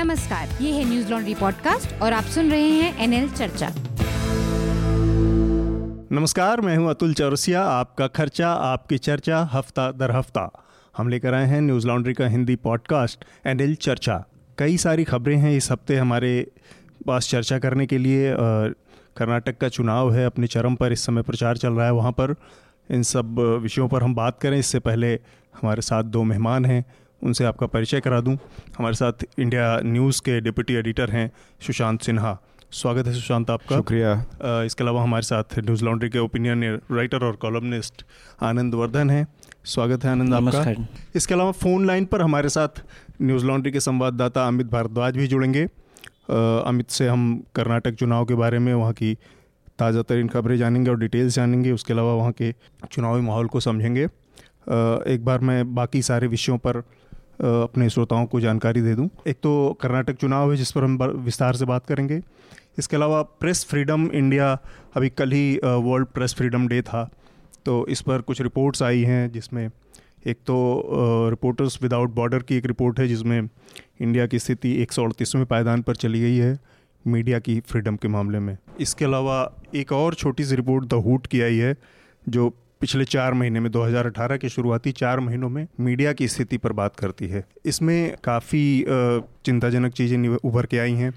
नमस्कार, ये है न्यूज़ लॉन्ड्री पॉडकास्ट और आप सुन रहे हैं एनएल चर्चा। नमस्कार, मैं हूँ अतुल चौरसिया, आपका खर्चा, आपकी चर्चा, हफ़्ता दर हफ़्ता। हम लेकर आए हैं न्यूज़ लॉन्ड्री का हिंदी पॉडकास्ट, एनएल चर्चा। कई सारी खबरें हैं इस हफ़्ते हमारे पास चर्चा करने के लिए कर्नाटक का चुनाव है, अपने चरम पर इस समय प्रचार चल रहा है वहाँ पर। इन सब विषयों पर हम बात करें, इससे पहले हमारे साथ दो मेहमान हैं उनसे आपका परिचय करा दूँ। हमारे साथ इंडिया न्यूज़ के डिप्टी एडिटर हैं सुशांत सिन्हा। स्वागत है सुशांत आपका। शुक्रिया। इसके अलावा हमारे साथ न्यूज़ लॉन्ड्री के ओपिनियन राइटर और कॉलमनिस्ट आनंद वर्धन हैं। स्वागत है आनंद आपका। इसके अलावा फ़ोन लाइन पर हमारे साथ न्यूज़ लॉन्ड्री के संवाददाता अमित भारद्वाज भी जुड़ेंगे। अमित से हम कर्नाटक चुनाव के बारे में वहाँ की ताज़ा तरीन खबरें जानेंगे और डिटेल्स जानेंगे। उसके अलावा वहाँ के चुनावी माहौल को समझेंगे। एक बार मैं बाकी सारे विषयों पर अपने श्रोताओं को जानकारी दे दूँ। एक तो कर्नाटक चुनाव है, जिस पर हम विस्तार से बात करेंगे। इसके अलावा प्रेस फ्रीडम इंडिया, अभी कल ही वर्ल्ड प्रेस फ्रीडम डे था। तो इस पर कुछ रिपोर्ट्स आई हैं, जिसमें एक तो रिपोर्टर्स विदाउट बॉर्डर की एक रिपोर्ट है, जिसमें इंडिया की स्थिति एक पायदान पर चली गई है, मीडिया की फ्रीडम के मामले में। इसके अलावा एक और छोटी सी रिपोर्ट द हुट की आई है, जो पिछले चार महीने में 2018 के शुरुआती चार महीनों में मीडिया की स्थिति पर बात करती है। इसमें काफ़ी चिंताजनक चीज़ें उभर के आई हैं।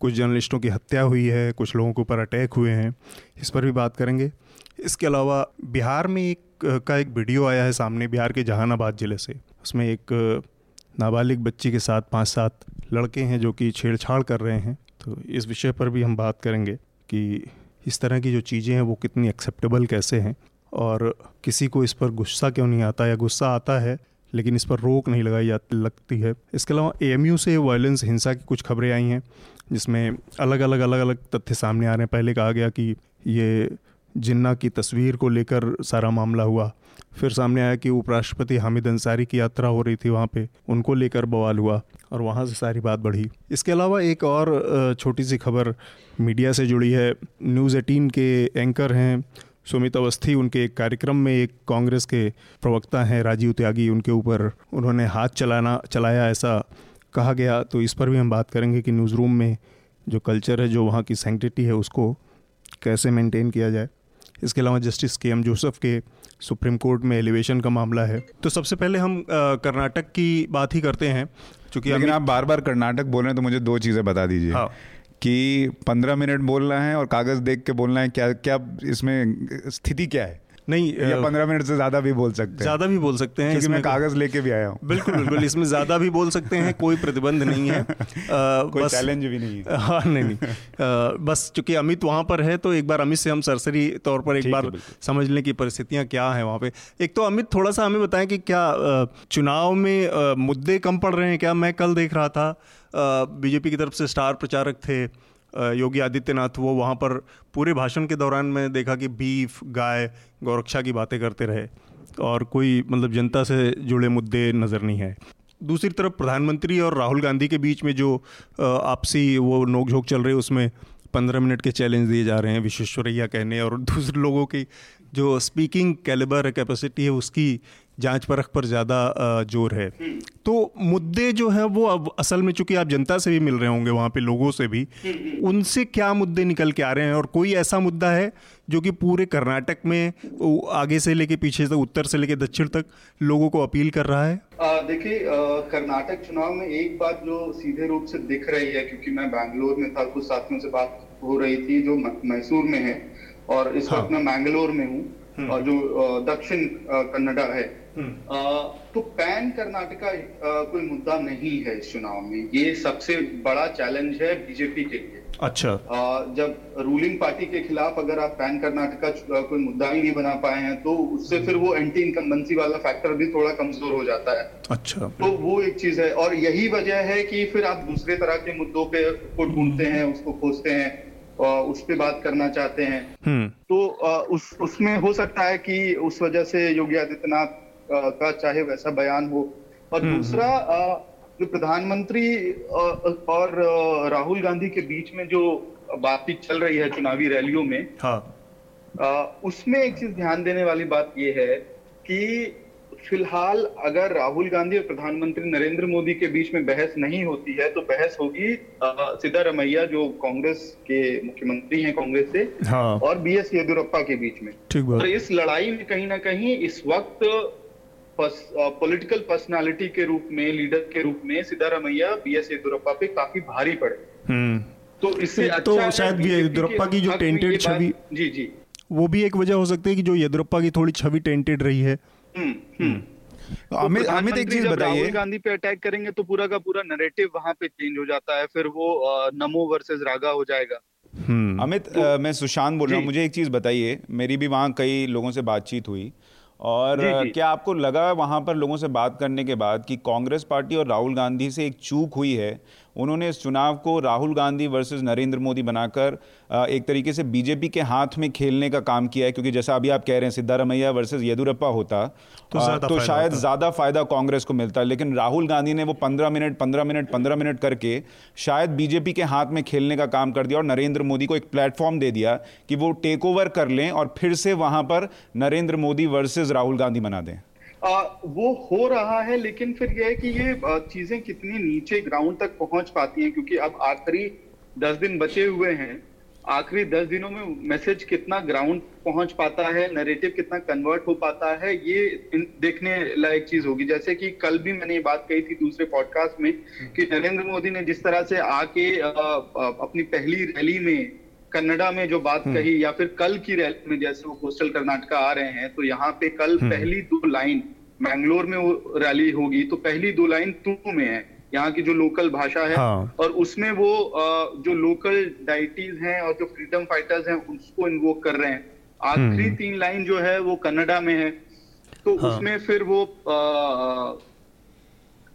कुछ जर्नलिस्टों की हत्या हुई है, कुछ लोगों के ऊपर अटैक हुए हैं, इस पर भी बात करेंगे। इसके अलावा बिहार में एक का एक वीडियो आया है सामने, बिहार के जहानाबाद ज़िले से। उसमें एक नाबालिग बच्ची के साथ पाँच सात लड़के हैं जो कि छेड़छाड़ कर रहे हैं। तो इस विषय पर भी हम बात करेंगे कि इस तरह की जो चीज़ें हैं, वो कितनी एक्सेप्टेबल कैसे हैं। और किसी को इस पर गुस्सा क्यों नहीं आता? या गुस्सा आता है, लेकिन इस पर रोक नहीं लगाई जाती, लगती है। इसके अलावा ए से वायलेंस हिंसा की कुछ खबरें आई हैं, जिसमें अलग अलग अलग अलग तथ्य सामने आ रहे हैं। पहले कहा गया कि ये जिन्ना की तस्वीर को लेकर सारा मामला हुआ। फिर सामने आया कि उपराष्ट्रपति हामिद अंसारी की यात्रा हो रही थी वहाँ पे, उनको लेकर बवाल हुआ और वहाँ से सारी बात बढ़ी। इसके अलावा एक और छोटी सी खबर मीडिया से जुड़ी है। न्यूज़ एटीन के एंकर हैं सुमित अवस्थी उनके एक कार्यक्रम में एक कांग्रेस के प्रवक्ता हैं राजीव त्यागी उनके ऊपर उन्होंने हाथ चलाना चलाया ऐसा कहा गया। तो इस पर भी हम बात करेंगे कि न्यूज़ रूम में जो कल्चर है जो वहाँ की सेंटिटी है उसको कैसे मेंटेन किया जाए। इसके अलावा जस्टिस के एम जोसफ के सुप्रीम कोर्ट में एलिवेशन का मामला है। तो सबसे पहले हम कर्नाटक की बात ही करते हैं क्योंकि लेकिन आप बार बार कर्नाटक बोल रहे हैं तो मुझे दो चीज़ें बता दीजिए। हाँ। कि पंद्रह मिनट बोलना है और कागज़ देख के बोलना है, क्या क्या इसमें स्थिति क्या है? नहीं या पंद्रह मिनट से ज़्यादा भी बोल सकते हैं। ज़्यादा भी बोल सकते हैं क्योंकि मैं कागज़ लेके भी आया हूँ। बिल्कुल बिल्कुल इसमें ज़्यादा भी बोल सकते हैं कोई प्रतिबंध नहीं है। आ, कोई चैलेंज भी नहीं है। हाँ नहीं नहीं। आ, बस चूँकि अमित वहाँ पर है तो एक बार अमित से हम सरसरी तौर पर एक बार समझ समझने की परिस्थितियाँ क्या है वहाँ पे। एक तो अमित थोड़ा सा हमें बताएँ कि क्या चुनाव में मुद्दे कम पड़ रहे हैं क्या? मैं कल देख रहा था बीजेपी की तरफ़ से स्टार प्रचारक थे योगी आदित्यनाथ, वो वहाँ पर पूरे भाषण के दौरान मैं देखा कि बीफ, गाय, गौरक्षा की बातें करते रहे और कोई मतलब जनता से जुड़े मुद्दे नज़र नहीं है दूसरी तरफ़ प्रधानमंत्री और राहुल गांधी के बीच में जो आपसी वो नोकझोंक चल रही है, उसमें पंद्रह मिनट के चैलेंज दिए जा रहे हैं विश्वेश्वरैया कहने और दूसरे लोगों की जो स्पीकिंग कैलिबर कैपेसिटी है, उसकी जाँच परख पर ज़्यादा ज़ोर है तो मुद्दे जो है वो अब असल में चूँकि आप जनता से भी मिल रहे होंगे वहाँ पे लोगों से भी उनसे क्या मुद्दे निकल के आ रहे हैं और कोई ऐसा मुद्दा है जो कि पूरे कर्नाटक में आगे से लेके पीछे तक उत्तर से लेके दक्षिण तक लोगों को अपील कर रहा है देखिए कर्नाटक चुनाव में एक बात जो सीधे रूप से दिख रही है क्योंकि मैं बैंगलोर में था कुछ साथियों से बात हो रही थी जो मैसूर में है और इस हाँ। वक्त मैं मैंगलोर में हूँ हम्म। और जो दक्षिण कन्नडा है। तो पैन कर्नाटका कोई मुद्दा नहीं है इस चुनाव में। ये सबसे बड़ा चैलेंज है बीजेपी के लिए। अच्छा। जब रूलिंग पार्टी के खिलाफ अगर आप पैन कर्नाटका कोई मुद्दा ही नहीं बना पाए हैं तो उससे फिर वो एंटी इनकम्बेंसी वाला फैक्टर भी थोड़ा कमज़ोर हो जाता है। अच्छा। तो वो एक चीज़ है। और यही वजह है कि फिर आप दूसरे तरह के मुद्दों पे को ढूंढते हैं उसको खोजते हैं उस पर बात करना चाहते हैं। हम्म। तो उस उसमें हो सकता है कि उस वजह से योगी आदित्यनाथ का चाहे वैसा बयान हो और हम्म, दूसरा हम्म। जो प्रधानमंत्री और राहुल गांधी के बीच में जो बातचीत चल रही है चुनावी रैलियों में हाँ। उसमें एक चीज़ ध्यान देने वाली बात यह है कि फ़िलहाल अगर राहुल गांधी और प्रधानमंत्री नरेंद्र मोदी के बीच में बहस नहीं होती है तो बहस होगी सिद्धारमैया जो कांग्रेस के मुख्यमंत्री हैं कांग्रेस से हाँ। और बी एस येदुरप्पा के बीच में और इस लड़ाई में कहीं ना कहीं इस वक्त पॉलिटिकल पर्सनालिटी के रूप में लीडर के रूप में सिद्धारमैया बी एस येदुरप्पा पे काफ़ी भारी पड़े। हम्म। तो इससे तो अच्छा शायद येदुरप्पा की जो टेंटेड छवि जी जी। वो भी एक वजह हो सकती है कि जो येदुरप्पा की थोड़ी छवि टेंटेड रही है। हम्म, हम्म। तो अमित अमित एक चीज़ बताइए। राहुल गांधी पे अटैक करेंगे तो पूरा का पूरा नैरेटिव वहाँ पे चेंज हो जाता है। फिर वो नमो वर्सेस रागा हो जाएगा। अमित तो, मैं सुशांत बोल रहा हूँ। मुझे एक चीज़ बताइए। मेरी भी वहाँ कई लोगों से बातचीत हुई। और जी जी। क्या आपको लगा वहाँ पर लोगों से बात करने के बाद कि कांग्रेस पार्टी और राहुल गांधी से एक चूक हुई है उन्होंने इस चुनाव को राहुल गांधी वर्सेस नरेंद्र मोदी बनाकर एक तरीके से बीजेपी के हाथ में खेलने का काम किया है क्योंकि जैसा अभी आप कह रहे हैं सिद्धारमैया वर्सेस येदुरप्पा होता तो, आ, तो शायद ज़्यादा फ़ायदा कांग्रेस को मिलता है लेकिन राहुल गांधी ने वो पंद्रह मिनट पंद्रह मिनट पंद्रह मिनट करके शायद बीजेपी के हाथ में खेलने का काम कर दिया और नरेंद्र मोदी को एक प्लेटफॉर्म दे दिया कि वो टेक ओवर कर लें और फिर से वहाँ पर नरेंद्र मोदी वर्सेज राहुल गांधी बना दें। आ, वो हो रहा है लेकिन फिर यह है कि ये चीज़ें कितनी नीचे ग्राउंड तक पहुँच पाती हैं क्योंकि अब आखिरी दस दिन बचे हुए हैं आखिरी दस दिनों में मैसेज कितना ग्राउंड पहुँच पाता है नरेटिव कितना कन्वर्ट हो पाता है ये देखने लायक चीज़ होगी जैसे कि कल भी मैंने ये बात कही थी दूसरे पॉडकास्ट में कि नरेंद्र मोदी ने जिस तरह से आके अपनी पहली रैली में कन्नडा में जो बात हम्म। कही या फिर कल की रैली में जैसे वो कोस्टल कर्नाटका आ रहे हैं तो यहाँ पे कल हम्म। पहली दो लाइन मैंगलोर में वो रैली होगी तो पहली दो लाइन तू में है यहाँ की जो लोकल भाषा है हाँ। और उसमें वो जो लोकल डाइटीज हैं और जो फ्रीडम फाइटर्स हैं उसको इन्वोक कर रहे हैं आखिरी हम्म। तीन लाइन जो है वो कन्नडा में है तो हाँ। उसमें फिर वो आ,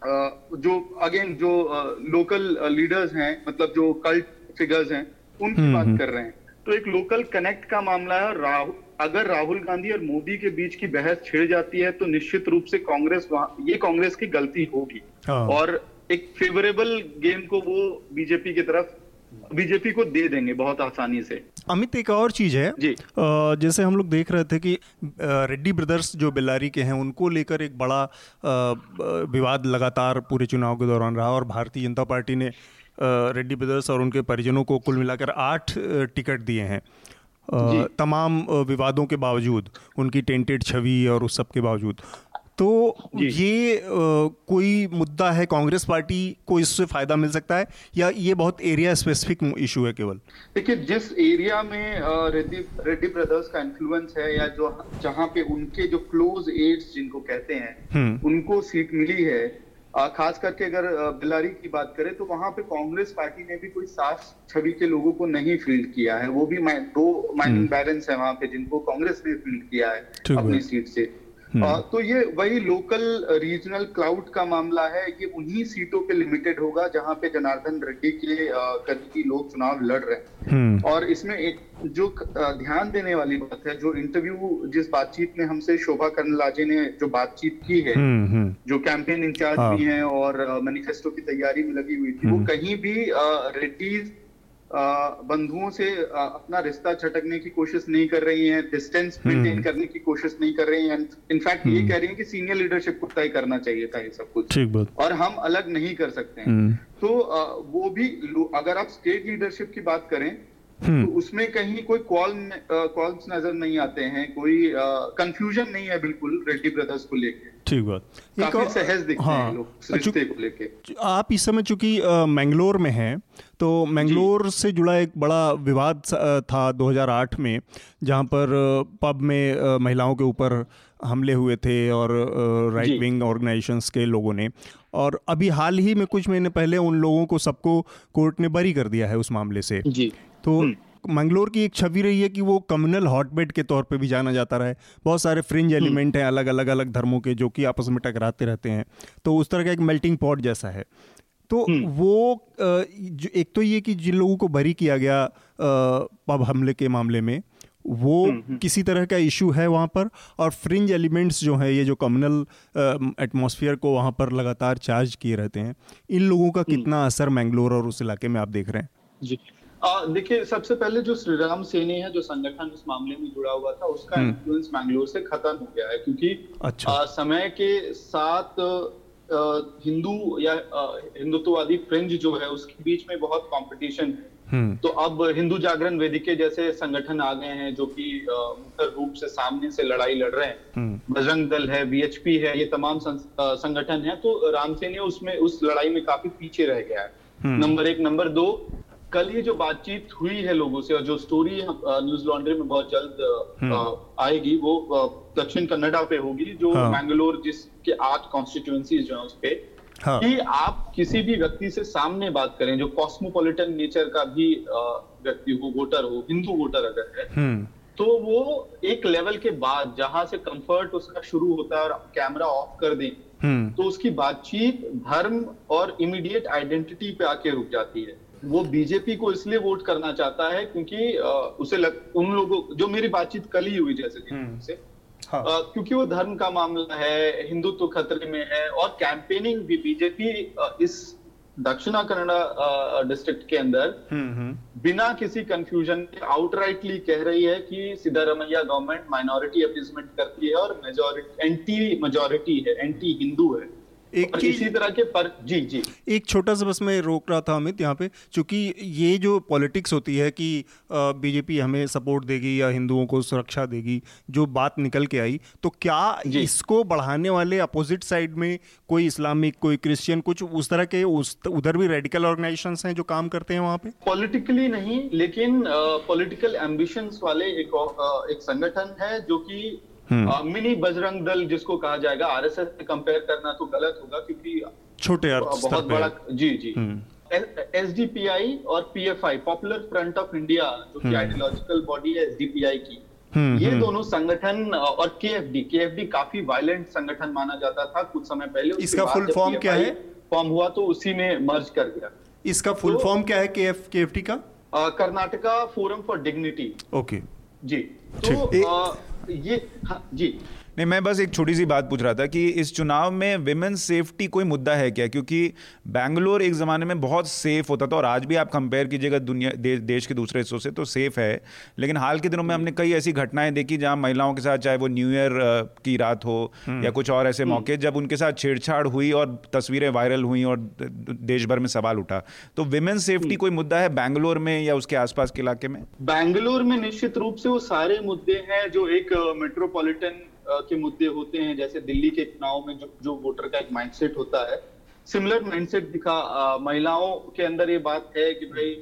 आ, जो अगेन जो लोकल लीडर्स हैं मतलब जो कल्ट फिगर्स हैं उनकी हम्म, बात हम्म। कर रहे हैं तो एक लोकल कनेक्ट का मामला है राहुल अगर राहुल गांधी और मोदी के बीच की बहस छिड़ जाती है तो निश्चित रूप से कांग्रेस ये कांग्रेस की गलती होगी। हाँ। और एक फेवरेबल गेम को वो बीजेपी की तरफ़ बीजेपी को दे देंगे बहुत आसानी से। अमित एक और चीज़ है। जी। जैसे हम लोग देख रहे थे कि रेड्डी ब्रदर्स जो बेल्लारी के हैं उनको लेकर एक बड़ा विवाद लगातार पूरे चुनाव के दौरान रहा और भारतीय जनता पार्टी ने रेड्डी ब्रदर्स और उनके परिजनों को कुल मिलाकर आठ टिकट दिए हैं। तमाम विवादों के बावजूद उनकी टेंटेड छवि और उस सब के बावजूद। तो ये आ, कोई मुद्दा है कांग्रेस पार्टी को इससे फ़ायदा मिल सकता है या ये बहुत एरिया स्पेसिफिक इशू है केवल? देखिए जिस एरिया में रेड्डी रेड्डी ब्रदर्स का इन्फ्लुएंस है या जो जहाँ पे उनके जो क्लोज एड्स जिनको कहते हैं हम्म। उनको सीट मिली है खास करके अगर बिलारी की बात करें तो वहाँ पे कांग्रेस पार्टी ने भी कोई साफ़ छवि के लोगों को नहीं फ़ील्ड किया है। वो भी दो माइनिंग बैलेंस है वहाँ पे जिनको कांग्रेस ने फ़ील्ड किया है अपनी सीट से। हम्म। तो ये वही लोकल रीजनल क्लाउड का मामला है ये उन्हीं सीटों पे लिमिटेड होगा जहाँ पे जनार्दन रेड्डी के करीबी लोग चुनाव लड़ रहे हैं हम्म। और इसमें एक जो ध्यान देने वाली बात है जो इंटरव्यू जिस बातचीत में हमसे शोभा कर्नलाजे ने जो बातचीत की है हम्म, जो कैंपेन इंचार्ज हाँ। भी हैं और मैनिफेस्टो की तैयारी में लगी हुई थी वो कहीं भी रेड्डीज बंधुओं से अपना रिश्ता छटकने की कोशिश नहीं कर रही हैं डिस्टेंस मेंटेन हम्म। करने की कोशिश नहीं कर रही हैं इनफैक्ट ये हम्म। कह रही हैं कि सीनियर लीडरशिप को तय करना चाहिए था ये सब कुछ और हम अलग नहीं कर सकते हैं हम्म। तो वो भी अगर आप स्टेट लीडरशिप की बात करें तो उसमें कहीं कोई कॉल कॉल्स नज़र नहीं आते हैं कोई कंफ्यूजन नहीं है बिल्कुल रेड्डी ब्रदर्स को लेकर ठीक बात। और सहज दिखते हाँ, हैं। लोग को लेके। आप इस समय चूँकि मैंगलोर में हैं तो मैंगलोर से जुड़ा एक बड़ा विवाद था 2008 में जहाँ पर पब में महिलाओं के ऊपर हमले हुए थे और राइट विंग ऑर्गेनाइजेशंस के लोगों ने। और अभी हाल ही में कुछ महीने पहले उन लोगों को सबको कोर्ट ने बरी कर दिया है उस मामले से। जी। तो हम्म। मंगलोर की एक छवि रही है कि वो कम्युनल हॉटबेड के तौर पे भी जाना जाता रहा है। बहुत सारे फ्रिंज एलिमेंट हैं अलग अलग अलग धर्मों के जो कि आपस में टकराते रहते हैं। तो उस तरह का एक मेल्टिंग पॉट जैसा है। तो हम्म। वो जो एक तो ये कि जिन लोगों को बरी किया गया पब हमले के मामले में वो हम्म, हम्म। किसी तरह का इशू है वहाँ पर और फ्रिंज एलिमेंट्स जो हैं ये जो कम्युनल एटमॉस्फेयर को वहाँ पर लगातार चार्ज किए रहते हैं। इन लोगों का कितना असर मैंगलोर और उस इलाके में आप देख रहे हैं? जी। देखिए सबसे पहले जो श्री राम सेनी है जो संगठन इस मामले में जुड़ा हुआ था उसका इन्फ्लुएंस हम्म। मैंगलोर से खत्म हो गया है क्योंकि अच्छा। आ, समय के साथ हिंदू या हिंदुत्ववादी फ्रेंज जो है उसके बीच में बहुत कंपटीशन है हम्म। तो अब हिंदू जागरण वेदिके जैसे संगठन आ गए हैं जो कि मुख्य रूप से सामने से लड़ाई लड़ रहे हैं हम्म। बजरंग दल है बीएचपी है ये तमाम संगठन है तो रामसेनी उसमें उस लड़ाई में काफ़ी पीछे रह गया है नंबर एक नंबर दो कल ये जो बातचीत हुई है लोगों से और जो स्टोरी न्यूज़ लॉन्ड्री में बहुत जल्द हम्म। आएगी वो दक्षिण कन्नडा पे होगी जो हाँ। मैंगलोर जिसके आठ कॉन्स्टिट्यूएंसीज जो है उस पे हाँ। कि आप किसी भी व्यक्ति से सामने बात करें जो कॉस्मोपॉलिटन नेचर का भी व्यक्ति हो वोटर हो हिंदू वोटर अगर है हम्म। तो वो एक लेवल के बाद जहाँ से कंफर्ट उसका शुरू होता है और कैमरा ऑफ़ कर दें हम्म। तो उसकी बातचीत धर्म और इमीडिएट आइडेंटिटी पे आके रुक जाती है वो बीजेपी को इसलिए वोट करना चाहता है क्योंकि उसे लग, उन लोगों जो मेरी बातचीत कल ही हुई जैसे हम्म। से हाँ. क्योंकि वो धर्म का मामला है हिंदुत्व खतरे में है और कैंपेनिंग भी बीजेपी इस दक्षिणा कन्नड़ा डिस्ट्रिक्ट के अंदर हम्म, हम्म। बिना किसी कंफ्यूजन के आउटराइटली कह रही है कि सिद्धारमैया गवर्नमेंट माइनॉरिटी अपीजमेंट करती है और मेजोरिटी एंटी मेजोरिटी है एंटी हिंदू है एक इसी तरह के पर जी जी। एक छोटा सा बस मैं रोक रहा था अमित यहाँ पे क्योंकि ये जो पॉलिटिक्स होती है कि बीजेपी हमें सपोर्ट देगी या हिंदुओं को सुरक्षा देगी जो बात निकल के आई तो क्या इसको बढ़ाने वाले अपोजिट साइड में कोई इस्लामिक कोई क्रिश्चियन कुछ उस तरह के उस उधर भी रेडिकल ऑर्गेनाइजेशन हैं जो काम करते हैं वहाँ पे? पॉलिटिकली नहीं लेकिन पॉलिटिकल एम्बिशन वाले एक एक संगठन है जो कि मिनी हम्म। बजरंग दल जिसको कहा जाएगा आरएसएस से कंपेयर करना तो गलत होगा क्योंकि छोटे बहुत बड़ा जी जी। एस डी पी आई और P F I popular front of India जो कि आइडियोलॉजिकल हम्म। बॉडी है एस डी पी आई की हम्म, ये दोनों संगठन और K F D K F D काफ़ी वायलेंट संगठन माना जाता था कुछ समय पहले। इसका फुल फॉर्म क्या है? फॉर्म हुआ तो उसी में मर्ज कर गया। इसका फुल तो, फॉर्म क्या है के एफ़ के एफ़ डी का? Karnataka forum for dignity okay जी। तो ये हाँ जी। नहीं मैं बस एक छोटी सी बात पूछ रहा था कि इस चुनाव में विमेन सेफ्टी कोई मुद्दा है क्या क्योंकि बैंगलोर एक ज़माने में बहुत सेफ़ होता था और आज भी आप कंपेयर कीजिएगा दुनिया दे, देश के दूसरे हिस्सों से तो सेफ़ है लेकिन हाल के दिनों में हमने कई ऐसी घटनाएँ देखी जहाँ महिलाओं के साथ चाहे वो न्यू ईयर की रात हो हम्म। या कुछ और ऐसे हम्म। मौके जब उनके साथ छेड़छाड़ हुई और तस्वीरें वायरल हुई और देश भर में सवाल उठा तो विमेन सेफ्टी हम्म। कोई मुद्दा है बैंगलोर में या उसके आसपास के इलाके में बैंगलोर में निश्चित रूप से वो सारे मुद्दे हैं जो एक मेट्रोपॉलिटन के मुद्दे होते हैं जैसे दिल्ली के चुनाव में जो जो वोटर का एक माइंडसेट होता है। सिमिलर माइंडसेट दिखा महिलाओं के अंदर ये बात है कि भाई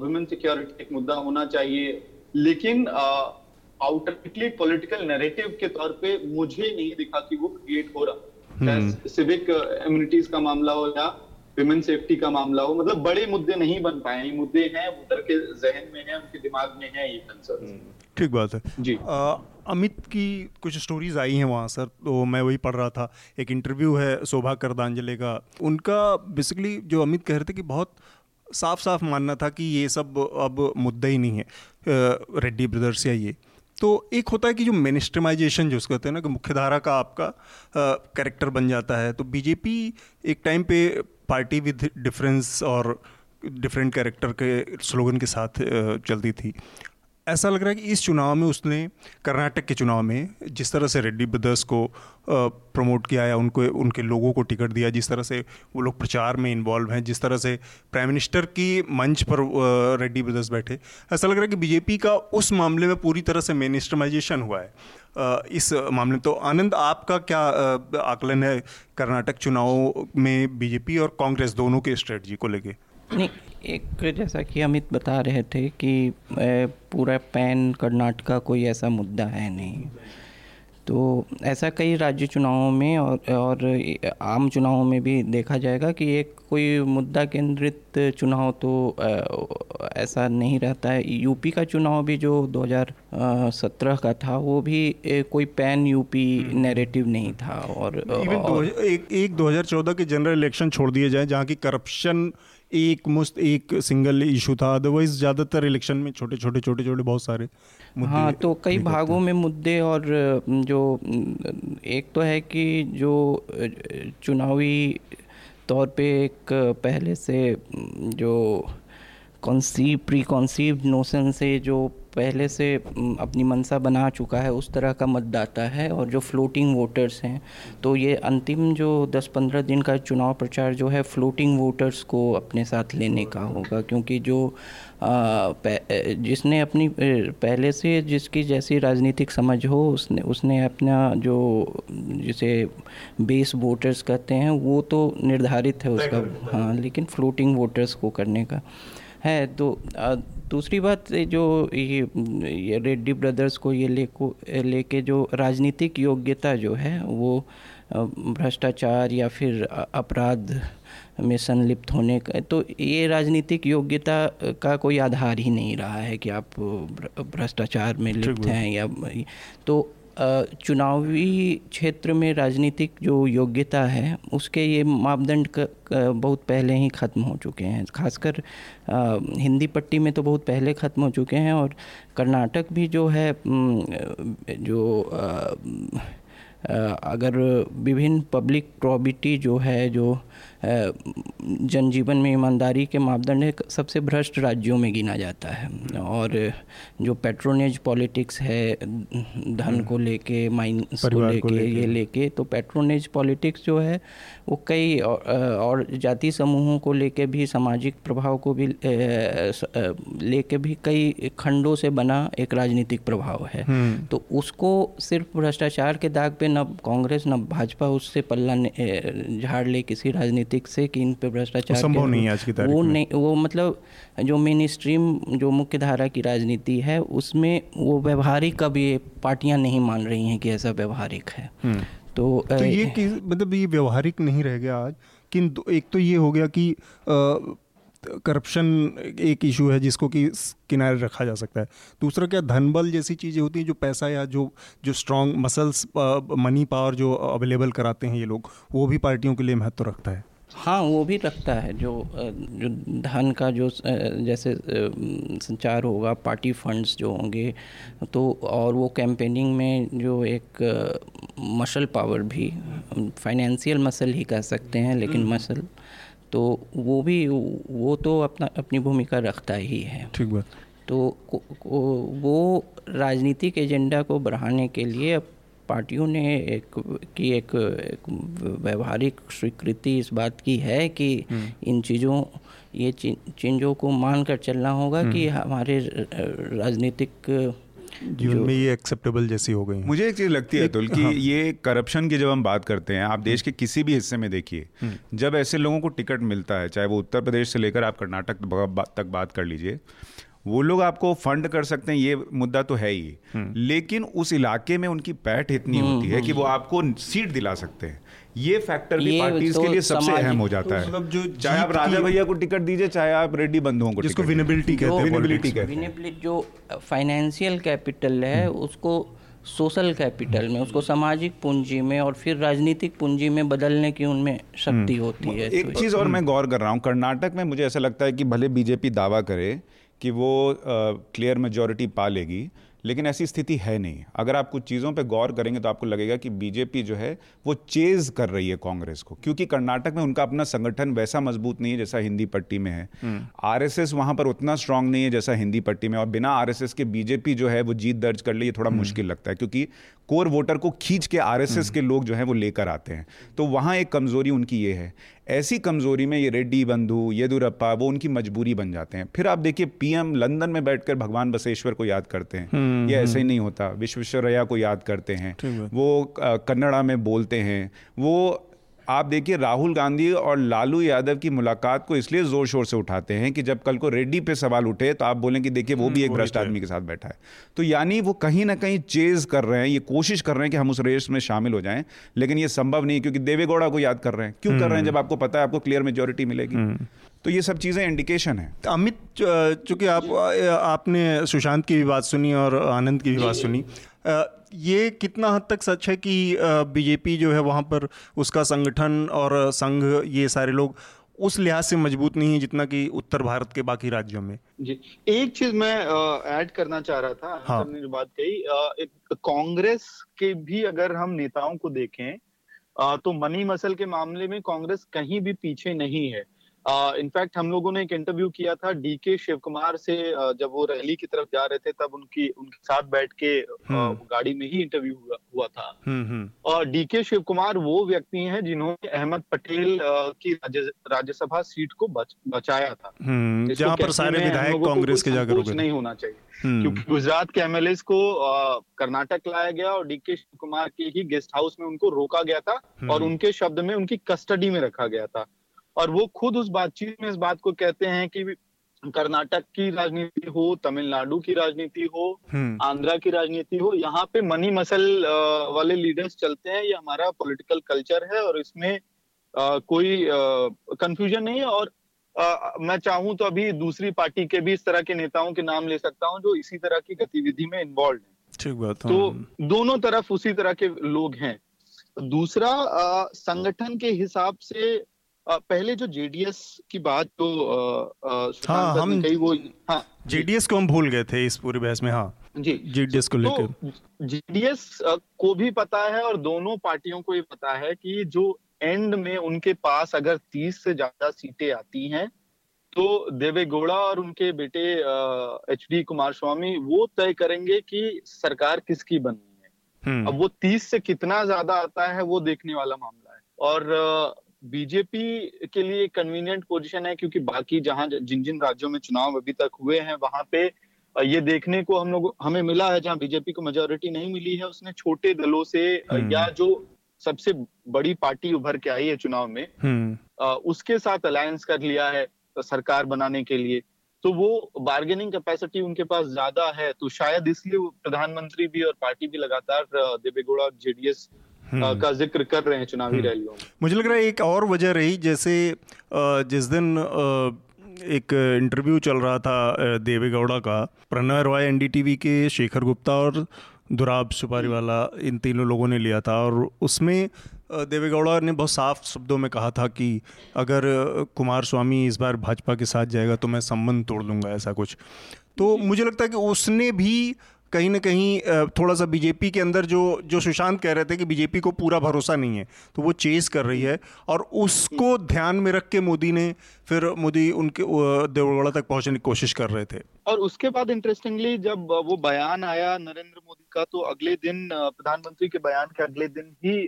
वुमेन सिक्योरिटी एक मुद्दा होना चाहिए। लेकिन आउटरली पॉलिटिकल नैरेटिव के तौर पे मुझे नहीं दिखा कि वो क्रिएट हो रहा। सिविक इम्यूनिटीज का मामला हो या विमेन सेफ्टी का मामला हो मतलब बड़े मुद्दे नहीं बन पाए ये मुद्दे हैं वोटर के जहन में है उनके दिमाग में है ये कंसर्न हम्म, ठीक बात है। जी। आ, अमित की कुछ स्टोरीज आई हैं वहाँ, सर तो मैं वही पढ़ रहा था। एक इंटरव्यू है शोभा करदांजले का। उनका बेसिकली जो अमित कह रहे थे कि बहुत साफ़ साफ़ मानना था कि ये सब अब मुद्दा ही नहीं है रेड्डी ब्रदर्स या ये। तो एक होता है कि जो मिनिस्ट्रमाइजेशन जो उसको कहते हैं ना, कि मुख्यधारा का आपका कैरेक्टर बन जाता है। तो बीजेपी एक टाइम पे पार्टी विद डिफरेंस और डिफरेंट कैरेक्टर के स्लोगन के साथ चलती थी। ऐसा लग रहा है कि इस चुनाव में उसने, कर्नाटक के चुनाव में, जिस तरह से रेड्डी ब्रदर्स को प्रमोट किया या उनको, उनके लोगों को टिकट दिया, जिस तरह से वो लोग प्रचार में इन्वॉल्व हैं, जिस तरह से प्राइम मिनिस्टर की मंच पर रेड्डी ब्रदर्स बैठे, ऐसा लग रहा है कि बीजेपी का उस मामले में पूरी तरह से मिनिस्टरमाइजेशन हुआ है। इस मामले में तो आनंद, आपका क्या आकलन है कर्नाटक चुनाव में बीजेपी और कांग्रेस दोनों के स्ट्रेटजी को लेके? नहीं एक जैसा कि अमित बता रहे थे कि पूरा पैन कर्नाटका कोई ऐसा मुद्दा है नहीं। तो ऐसा कई राज्य चुनावों में और और आम चुनावों में भी देखा जाएगा कि एक कोई मुद्दा केंद्रित चुनाव तो ऐसा नहीं रहता है। यूपी का चुनाव भी जो 2017 का था वो भी कोई पैन यूपी नैरेटिव नहीं था और, और एक एक 2014 के जनरल इलेक्शन छोड़ दिए जाए जहाँ की करप्शन एक मुस्त एक सिंगल इशू था अदरवाइज़ ज़्यादातर इलेक्शन में छोटे छोटे छोटे छोटे बहुत सारे हाँ तो कई भागों में मुद्दे और जो एक तो है कि जो चुनावी तौर पे एक पहले से जो कॉन्सीव प्री कॉन्सीव नोशन से जो पहले से अपनी मनसा बना चुका है उस तरह का मतदाता है और जो फ्लोटिंग वोटर्स हैं तो ये अंतिम जो 10-15 दिन का चुनाव प्रचार जो है फ्लोटिंग वोटर्स को अपने साथ लेने का होगा। क्योंकि जो आ, जिसने अपनी पहले से जिसकी जैसी राजनीतिक समझ हो उसने उसने अपना जो जिसे बेस वोटर्स कहते हैं वो तो निर्धारित है उसका। हाँ। लेकिन फ्लोटिंग वोटर्स को करने का। है तो दूसरी बात जो ये ये रेड्डी ब्रदर्स को ये ले को लेके जो राजनीतिक योग्यता जो है वो भ्रष्टाचार या फिर अपराध में संलिप्त होने का तो ये राजनीतिक योग्यता का कोई आधार ही नहीं रहा है कि आप भ्रष्टाचार में लिप्त हैं या तो चुनावी क्षेत्र में राजनीतिक जो योग्यता है, उसके ये मापदंड बहुत पहले ही ख़त्म हो चुके हैं। खासकर हिंदी पट्टी में तो बहुत पहले ख़त्म हो चुके हैं और कर्नाटक भी जो है जो अगर विभिन्न पब्लिक प्रॉबिटी जो है, जो जनजीवन में ईमानदारी के मापदंड है सबसे भ्रष्ट राज्यों में गिना जाता है और जो पेट्रोनेज पॉलिटिक्स है धन हम्म। को लेके माइन को लेके ये लेके तो पेट्रोनेज पॉलिटिक्स जो है वो कई और जाति समूहों को लेके भी सामाजिक प्रभाव को भी लेके भी कई खंडों से बना एक राजनीतिक प्रभाव है हम्म। तो उसको सिर्फ़ भ्रष्टाचार के दाग पे न कांग्रेस न भाजपा उससे पल्ला झाड़ ले किसी राजनीतिक से कि इन पे भ्रष्टाचार संभव नहीं है आज की तारीख वो नहीं वो मतलब जो मेन स्ट्रीम जो मुख्य धारा की राजनीति है उसमें वो व्यवहारिक अब ये पार्टियाँ नहीं मान रही हैं कि ऐसा व्यवहारिक है हम्म। तो, तो ये कि मतलब ये व्यवहारिक नहीं रह गया आज किन एक तो ये हो गया कि करप्शन एक इशू है जिसको कि किनारे रखा जा सकता है। दूसरा क्या धनबल जैसी चीज़ें होती हैं जो पैसा या जो जो स्ट्रॉन्ग मसल्स मनी पावर जो अवेलेबल कराते हैं ये लोग वो भी पार्टियों के लिए महत्व रखता है। हाँ वो भी रखता है जो जो धन का जो जैसे संचार होगा पार्टी फंड्स जो होंगे तो और वो कैंपेनिंग में जो एक मसल पावर भी फाइनेंशियल मसल ही कह सकते हैं लेकिन हम्म। मसल तो वो भी वो तो अपना अपनी भूमिका रखता ही है ठीक बात तो वो राजनीतिक एजेंडा को बढ़ाने के लिए पार्टियों ने एक की एक, एक व्यवहारिक स्वीकृति इस बात की है कि हम्म। इन चीज़ों ये चीज़ों को मान कर चलना होगा कि हम्म। हमारे राजनीतिक जीवन में ये एक्सेप्टेबल जैसी हो गई मुझे एक चीज़ लगती है अतुल कि हाँ। ये करप्शन की जब हम बात करते हैं आप देश के किसी भी हिस्से में देखिए हम्म। जब ऐसे लोगों को टिकट मिलता है चाहे वो उत्तर प्रदेश से लेकर आप कर्नाटक तक बात कर लीजिए वो लोग आपको फंड कर सकते हैं ये मुद्दा तो है ही। हम्म। लेकिन उस इलाके में उनकी पैठ इतनी हम्म, होती है कि वो आपको सीट दिला सकते हैं। ये फैक्टर भी पार्टीज़ तो के लिए सबसे अहम हो जाता है। मतलब जो चाहे आप राजा भैया को टिकट दीजिए चाहे आप रेड्डी बंधुओं को जिसको विनेबिलिटी कहते हैं विनेबिलिटी कहते हैं। जो फाइनेंशियल कैपिटल है हम्म। उसको सोशल कैपिटल में उसको सामाजिक पूंजी में और फिर राजनीतिक पूंजी में बदलने की उनमें शक्ति हम्म। होती है। एक तो चीज़ और मैं गौर कर रहा हूँ कर्नाटक में मुझे ऐसा लगता है कि भले बीजेपी दावा करे कि वो क्लियर मेजोरिटी पा लेगी लेकिन ऐसी स्थिति है नहीं अगर आप कुछ चीज़ों पे गौर करेंगे तो आपको लगेगा कि बीजेपी जो है वो चेज कर रही है कांग्रेस को क्योंकि कर्नाटक में उनका अपना संगठन वैसा मज़बूत नहीं है जैसा हिंदी पट्टी में है आरएसएस हम्म। वहाँ पर उतना स्ट्रांग नहीं है जैसा हिंदी पट्टी में और बिना आरएसएस के बीजेपी जो है वो जीत दर्ज कर ली थोड़ा हम्म। मुश्किल लगता है क्योंकि कोर वोटर को खींच के आरएसएस हम्म। के लोग जो है वो लेकर आते हैं तो वहाँ एक कमज़ोरी उनकी ये है ऐसी कमज़ोरी में ये रेड्डी बंधु येदुरप्पा वो उनकी मजबूरी बन जाते हैं। फिर आप देखिए पीएम लंदन में बैठकर भगवान बसेश्वर को याद करते हैं। हम्म, ये ऐसे ही हम्म। नहीं होता। विश्वेश्वरैया को याद करते हैं। वो कन्नड़ा में बोलते हैं। वो आप देखिए राहुल गांधी और लालू यादव की मुलाकात को इसलिए ज़ोर शोर से उठाते हैं कि जब कल को रेड्डी पे सवाल उठे तो आप बोलें कि देखिए वो भी एक हम्म, भ्रष्ट आदमी के साथ बैठा है। तो यानी वो कहीं ना कहीं चेज कर रहे हैं ये कोशिश कर रहे हैं कि हम उस रेस में शामिल हो जाएँ लेकिन ये संभव नहीं क्योंकि देवेगौड़ा को याद कर रहे हैं। क्यों कर रहे हैं? हम्म। जब आपको पता है आपको क्लियर मेजोरिटी मिलेगी। हम्म। तो ये सब चीज़ें इंडिकेशन है। अमित चूँकि आप आपने सुशांत की भी बात सुनी और आनंद की भी बात सुनी ये कितना हद तक सच है कि बीजेपी जो है वहाँ पर उसका संगठन और संघ ये सारे लोग उस लिहाज से मज़बूत नहीं है जितना कि उत्तर भारत के बाकी राज्यों में? जी। एक चीज़ मैं ऐड करना चाह रहा था हाँ. ने जो बात कही कांग्रेस के भी अगर हम नेताओं को देखें आ, तो मनी मसल के मामले में कांग्रेस कहीं भी पीछे नहीं है। इनफैक्ट हम लोगों ने एक इंटरव्यू किया था डीके शिव कुमार से जब वो रैली की तरफ़ जा रहे थे तब उनकी उनके साथ बैठ के हम्म। गाड़ी में ही इंटरव्यू हुआ, हुआ था। हम्म, हम्म। और डीके शिव कुमार वो व्यक्ति हैं जिन्होंने अहमद पटेल की राज्यसभा सीट को बच, बचाया था। जहाँ पर सारे विधायक कांग्रेस के जाकर नहीं होना चाहिए। क्योंकि गुजरात के एमएलए को कर्नाटक लाया गया और डीके शिव कुमार के ही गेस्ट हाउस में उनको रोका गया था और उनके शब्द में उनकी कस्टडी में रखा गया था। और वो खुद उस बातचीत में इस बात को कहते हैं कि कर्नाटक की राजनीति हो तमिलनाडु की राजनीति हो हम्म। आंध्रा की राजनीति हो यहाँ पे मनी मसल वाले लीडर्स चलते हैं ये हमारा पॉलिटिकल कल्चर है और इसमें आ, कोई कंफ्यूजन नहीं है और आ, मैं चाहूँ तो अभी दूसरी पार्टी के भी इस तरह के नेताओं के नाम ले सकता हूँ जो इसी तरह की गतिविधि में इन्वॉल्व है ठीक बात तो। दोनों तरफ़ उसी तरह के लोग हैं दूसरा संगठन के हिसाब से पहले जो जेडीएस की बात जो हाँ हम कही वो हाँ। जेडीएस को हम भूल गए थे इस पूरी बहस में हाँ। जी। जेडीएस को लेकर। तो जेडीएस को भी पता है और दोनों पार्टियों को भी पता है कि जो एंड में उनके पास अगर तीस से ज़्यादा सीटें आती हैं तो देवे गौड़ा और उनके बेटे एच डी कुमार स्वामी वो तय करेंगे कि सरकार किसकी बननी है। हम्म। अब वो तीस से कितना ज़्यादा आता है वो देखने वाला मामला है। और बीजेपी के लिए कन्वीनियंट पोजीशन है क्योंकि बाकी जहाँ जिन जिन राज्यों में चुनाव अभी तक हुए हैं वहाँ पे ये देखने को हम लोग हमें मिला है जहाँ बीजेपी को मेजोरिटी नहीं मिली है उसने छोटे दलों से हम्म। या जो सबसे बड़ी पार्टी उभर के आई है चुनाव में हम्म। उसके साथ अलायंस कर लिया है सरकार बनाने के लिए तो वो बार्गेनिंग कैपेसिटी उनके पास ज़्यादा है तो शायद इसलिए प्रधानमंत्री भी और पार्टी भी लगातार देवेगौड़ा जेडीएस। का ज़िक्र कर रहे हैं चुनावी हम्म। रैलियों में। मुझे लग रहा है एक और वजह रही जैसे जिस दिन एक इंटरव्यू चल रहा था देवेगौड़ा का प्रणय रॉय एनडीटीवी के शेखर गुप्ता और दुराब सुपारी वाला इन तीनों लोगों ने लिया था और उसमें देवेगौड़ा ने बहुत साफ़ शब्दों में कहा था कि अगर कुमार स्वामी इस बार भाजपा के साथ जाएगा तो मैं संबंध तोड़ दूँगा ऐसा कुछ। तो मुझे लगता है कि उसने भी कहीं ना कहीं थोड़ा सा बीजेपी के अंदर जो जो सुशांत कह रहे थे कि बीजेपी को पूरा भरोसा नहीं है तो वो चेज कर रही है और उसको ध्यान में रख के मोदी ने फिर मोदी उनके देवगौड़ा तक पहुँचने की कोशिश कर रहे थे। और उसके बाद इंटरेस्टिंगली जब वो बयान आया नरेंद्र मोदी का तो अगले दिन प्रधानमंत्री के बयान के अगले दिन ही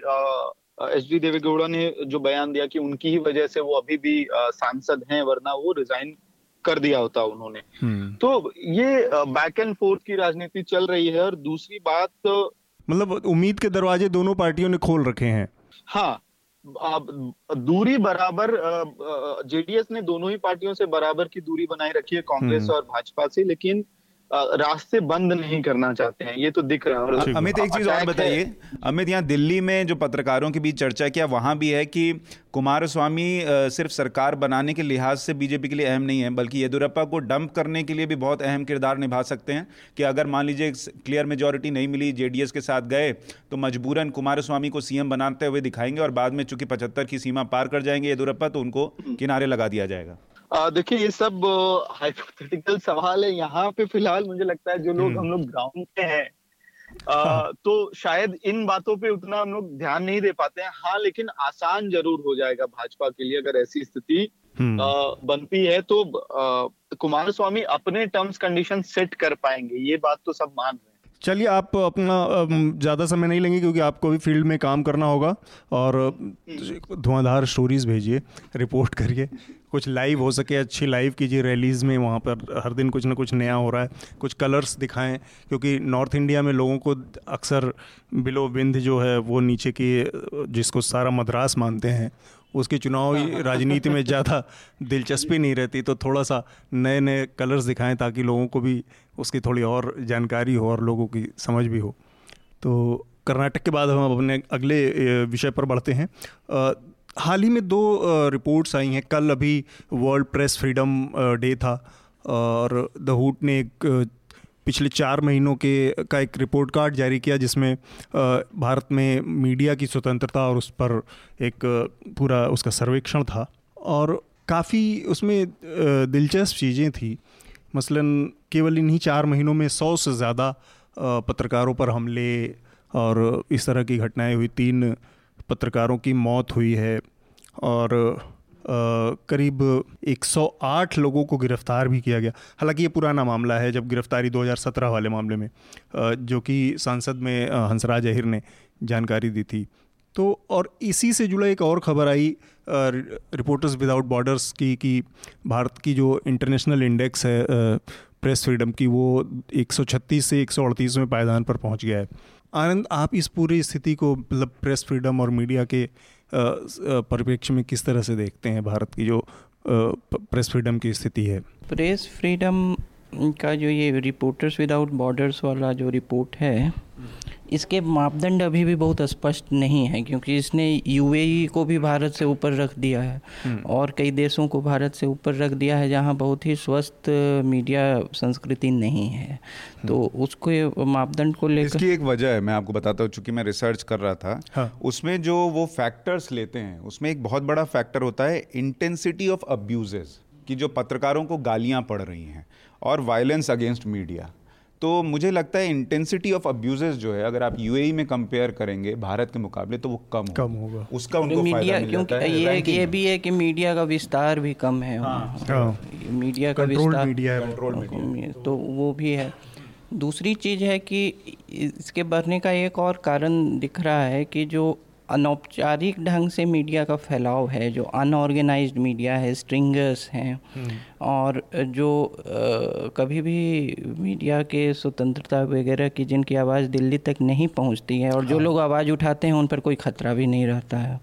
एच डी देवेगौड़ा ने जो बयान दिया कि उनकी ही वजह से वो अभी भी सांसद हैं, वरना वो रिजाइन कर दिया होता उन्होंने हम्म। तो ये बैक एंड फोर्थ की राजनीति चल रही है और दूसरी बात तो, मतलब उम्मीद के दरवाजे दोनों पार्टियों ने खोल रखे हैं हाँ दूरी बराबर जेडीएस ने दोनों ही पार्टियों से बराबर की दूरी बनाए रखी है कांग्रेस हम्म। और भाजपा से लेकिन रास्ते बंद नहीं करना चाहते हैं ये तो दिख रहा है। अमित एक चीज़ और बताइए। अमित यहाँ दिल्ली में जो पत्रकारों के बीच चर्चा किया वहाँ भी है कि कुमार स्वामी सिर्फ़ सरकार बनाने के लिहाज से बीजेपी के लिए अहम नहीं है बल्कि येदुरप्पा को डंप करने के लिए भी बहुत अहम किरदार निभा सकते हैं कि अगर मान लीजिए क्लियर मेजोरिटी नहीं मिली जेडीएस के साथ गए तो मजबूरन कुमार स्वामी को सीएम बनाते हुए दिखाएँगे और बाद में चूँकि पचहत्तर की सीमा पार कर जाएँगे येदुरप्पा तो उनको किनारे लगा दिया जाएगा। देखिए ये सब हाइपोथेटिकल सवाल है यहाँ पे फ़िलहाल मुझे लगता है जो लोग हम्म। हम लोग ग्राउंड पे हैं हाँ। तो शायद इन बातों पे उतना हम लोग ध्यान नहीं दे पाते हैं हाँ लेकिन आसान ज़रूर हो जाएगा भाजपा के लिए अगर ऐसी स्थिति हम्म। बनती है तो कुमार स्वामी अपने टर्म्स कंडीशन सेट कर पाएँगे ये बात तो सब मान रहे हैं चलिए आप अपना ज़्यादा समय नहीं लेंगे क्योंकि आपको भी फ़ील्ड में काम करना होगा और हम्म। धुआंधार स्टोरीज भेजिए रिपोर्ट करिए कुछ लाइव हो सके अच्छी लाइव कीजिए रैलीज़ में वहाँ पर हर दिन कुछ ना कुछ नया हो रहा है। कुछ कलर्स दिखाएँ क्योंकि नॉर्थ इंडिया में लोगों को अक्सर बिलो बिंद जो है वो नीचे की जिसको सारा मद्रास मानते हैं उसकी चुनावी राजनीति में ज़्यादा दिलचस्पी नहीं रहती। तो थोड़ा सा नए नए कलर्स दिखाएँ ताकि लोगों को भी उसकी थोड़ी और जानकारी हो और लोगों की समझ भी हो। तो कर्नाटक के बाद हम अपने अगले विषय पर बढ़ते हैं। हाल ही में दो रिपोर्ट्स आई हैं। कल अभी वर्ल्ड प्रेस फ्रीडम डे था, और द हुट ने एक पिछले चार महीनों के, का एक रिपोर्ट कार्ड जारी किया, जिसमें भारत में मीडिया की स्वतंत्रता और उस पर एक पूरा उसका सर्वेक्षण था। और काफ़ी उसमें दिलचस्प चीज़ें थी। मसलन केवल इन्हीं चार महीनों में सौ से ज़्यादा पत्रकारों पर हमले और इस तरह की घटनाएँ हुई। तीन पत्रकारों की मौत हुई है और करीब 108 लोगों को गिरफ़्तार भी किया गया। हालाँकि ये पुराना मामला है, जब गिरफ्तारी 2017 वाले मामले में जो कि सांसद में हंसराज अहिर ने जानकारी दी थी। तो और इसी से जुड़ा एक और खबर आई रिपोर्टर्स विदाउट बॉर्डर्स की, कि भारत की जो इंटरनेशनल इंडेक्स है प्रेस फ्रीडम की, वो 136 से 138 में पायदान पर पहुँच गया है। आनंद, आप इस पूरी स्थिति को मतलब प्रेस फ्रीडम और मीडिया के परिप्रेक्ष्य में किस तरह से देखते हैं भारत की जो प्रेस फ्रीडम की स्थिति है? प्रेस फ्रीडम का जो ये रिपोर्टर्स विदाउट बॉर्डर्स वाला जो रिपोर्ट है इसके मापदंड अभी भी बहुत स्पष्ट नहीं है क्योंकि इसने यूएई को भी भारत से ऊपर रख दिया है हम्म। और कई देशों को भारत से ऊपर रख दिया है जहाँ बहुत ही स्वस्थ मीडिया संस्कृति नहीं है हम्म। तो उसको मापदंड को लेकर इसकी एक वजह है मैं आपको बताता हूँ चूँकि मैं रिसर्च कर रहा था हाँ। उसमें जो वो फैक्टर्स लेते हैं उसमें एक बहुत बड़ा फैक्टर होता है इंटेंसिटी ऑफ़ अब्यूजेज कि जो पत्रकारों को गालियाँ पड़ रही हैं और वायलेंस अगेंस्ट मीडिया तो मुझे लगता है इंटेंसिटी ऑफ़ अब्यूजेस जो है अगर आप यूएई में कंपेयर करेंगे भारत के मुकाबले तो वो कम कम होगा। उसका उनको मीडिया क्योंकि ये ये भी है कि मीडिया का विस्तार भी कम है। हाँ, हाँ, मीडिया का विस्तार मीडिया है कंट्रोल मीडिया तो वो भी है। दूसरी चीज़ है कि इसके बढ़ने का एक और कारण दिख रहा है कि जो अनौपचारिक ढंग से मीडिया का फैलाव है जो अनऑर्गेनाइज्ड मीडिया है स्ट्रिंगर्स हैं हम्म। और जो आ, कभी भी मीडिया के स्वतंत्रता वगैरह की जिनकी आवाज़ दिल्ली तक नहीं पहुँचती है और जो हाँ। लोग आवाज़ उठाते हैं उन पर कोई ख़तरा भी नहीं रहता है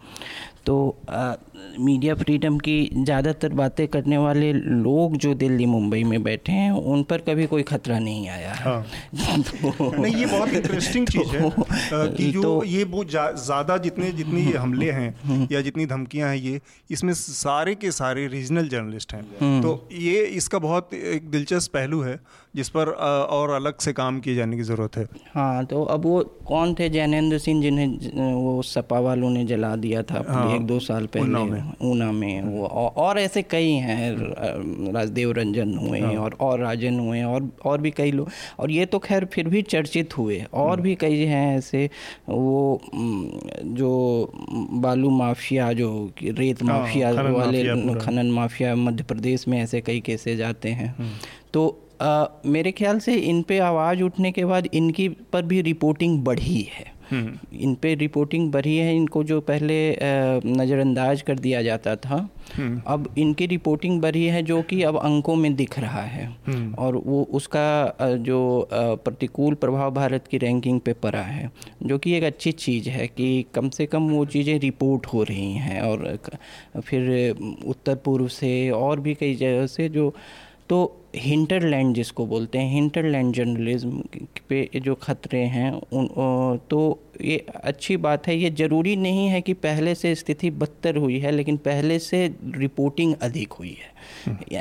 तो आ, मीडिया फ्रीडम की ज़्यादातर बातें करने वाले लोग जो दिल्ली मुंबई में बैठे हैं उन पर कभी कोई खतरा नहीं आया है हाँ। तो, नहीं ये बहुत इंटरेस्टिंग चीज़ है तो, कि जो तो, ये बहुत ज़्यादा जितने जितनी हमले हैं हम्म। या जितनी धमकियाँ हैं ये इसमें सारे के सारे रीजनल जर्नलिस्ट हैं हम्म। तो ये इसका बहुत एक दिलचस्प पहलू है जिस पर और अलग से काम किए जाने की ज़रूरत है हाँ तो अब वो कौन थे जैनेन्द्र सिंह जिन्हें वो सपा वालों ने जला दिया था हाँ, एक दो साल पहले ऊना में उना में वो और ऐसे कई हैं राजदेव रंजन हुए हाँ। और और राजन हुए और और भी कई लोग और ये तो खैर फिर भी चर्चित हुए और हाँ। भी कई हैं ऐसे वो जो बालू माफिया जो रेत हाँ, माफिया वाले खनन माफिया मध्य प्रदेश में ऐसे कई केसेज आते हैं हम्म। तो आ, मेरे ख्याल से इन पे आवाज़ उठने के बाद इनकी पर भी रिपोर्टिंग बढ़ी है हम्म। इन पे रिपोर्टिंग बढ़ी है इनको जो पहले नज़रअंदाज कर दिया जाता था हम्म। अब इनकी रिपोर्टिंग बढ़ी है जो कि अब अंकों में दिख रहा है हम्म। और वो उसका जो प्रतिकूल प्रभाव भारत की रैंकिंग पे पड़ा है जो कि एक अच्छी चीज़ है कि कम से कम वो चीज़ें रिपोर्ट हो रही हैं और फिर उत्तर पूर्व से और भी कई जगह से जो तो हिंटरलैंड जिसको बोलते हैं हिंटरलैंड जर्नलिज्म पे जो खतरे हैं उन तो ये अच्छी बात है ये ज़रूरी नहीं है कि पहले से स्थिति बदतर हुई है लेकिन पहले से रिपोर्टिंग अधिक हुई है।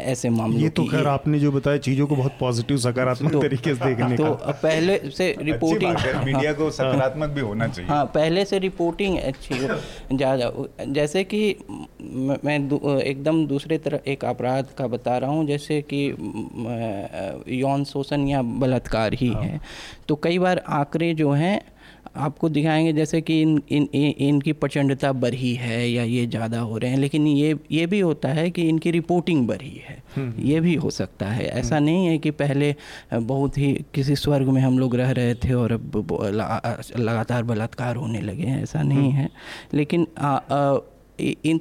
ऐसे मामले ये तो खैर आपने जो बताया चीज़ों को बहुत पॉजिटिव सकारात्मक तो, तरीके से देखने तो का। पहले से रिपोर्टिंग मीडिया को सकारात्मक भी होना चाहिए। हाँ पहले से रिपोर्टिंग अच्छी हो ज़्यादा जैसे कि मैं एकदम दूसरे तरह एक अपराध का बता रहा हूँ जैसे कि यौन शोषण या बलात्कार ही हाँ। है। तो कई बार आंकड़े जो हैं आपको दिखाएँगे जैसे कि इन इन इनकी प्रचंडता बढ़ी है या ये ज़्यादा हो रहे हैं लेकिन ये ये भी होता है कि इनकी रिपोर्टिंग बढ़ी है हम्म। ये भी हो सकता है ऐसा हम्म। नहीं है कि पहले बहुत ही किसी स्वर्ग में हम लोग रह रहे थे और अब लगातार बलात्कार होने लगे हैं ऐसा नहीं हम्म। है लेकिन आ, आ, इन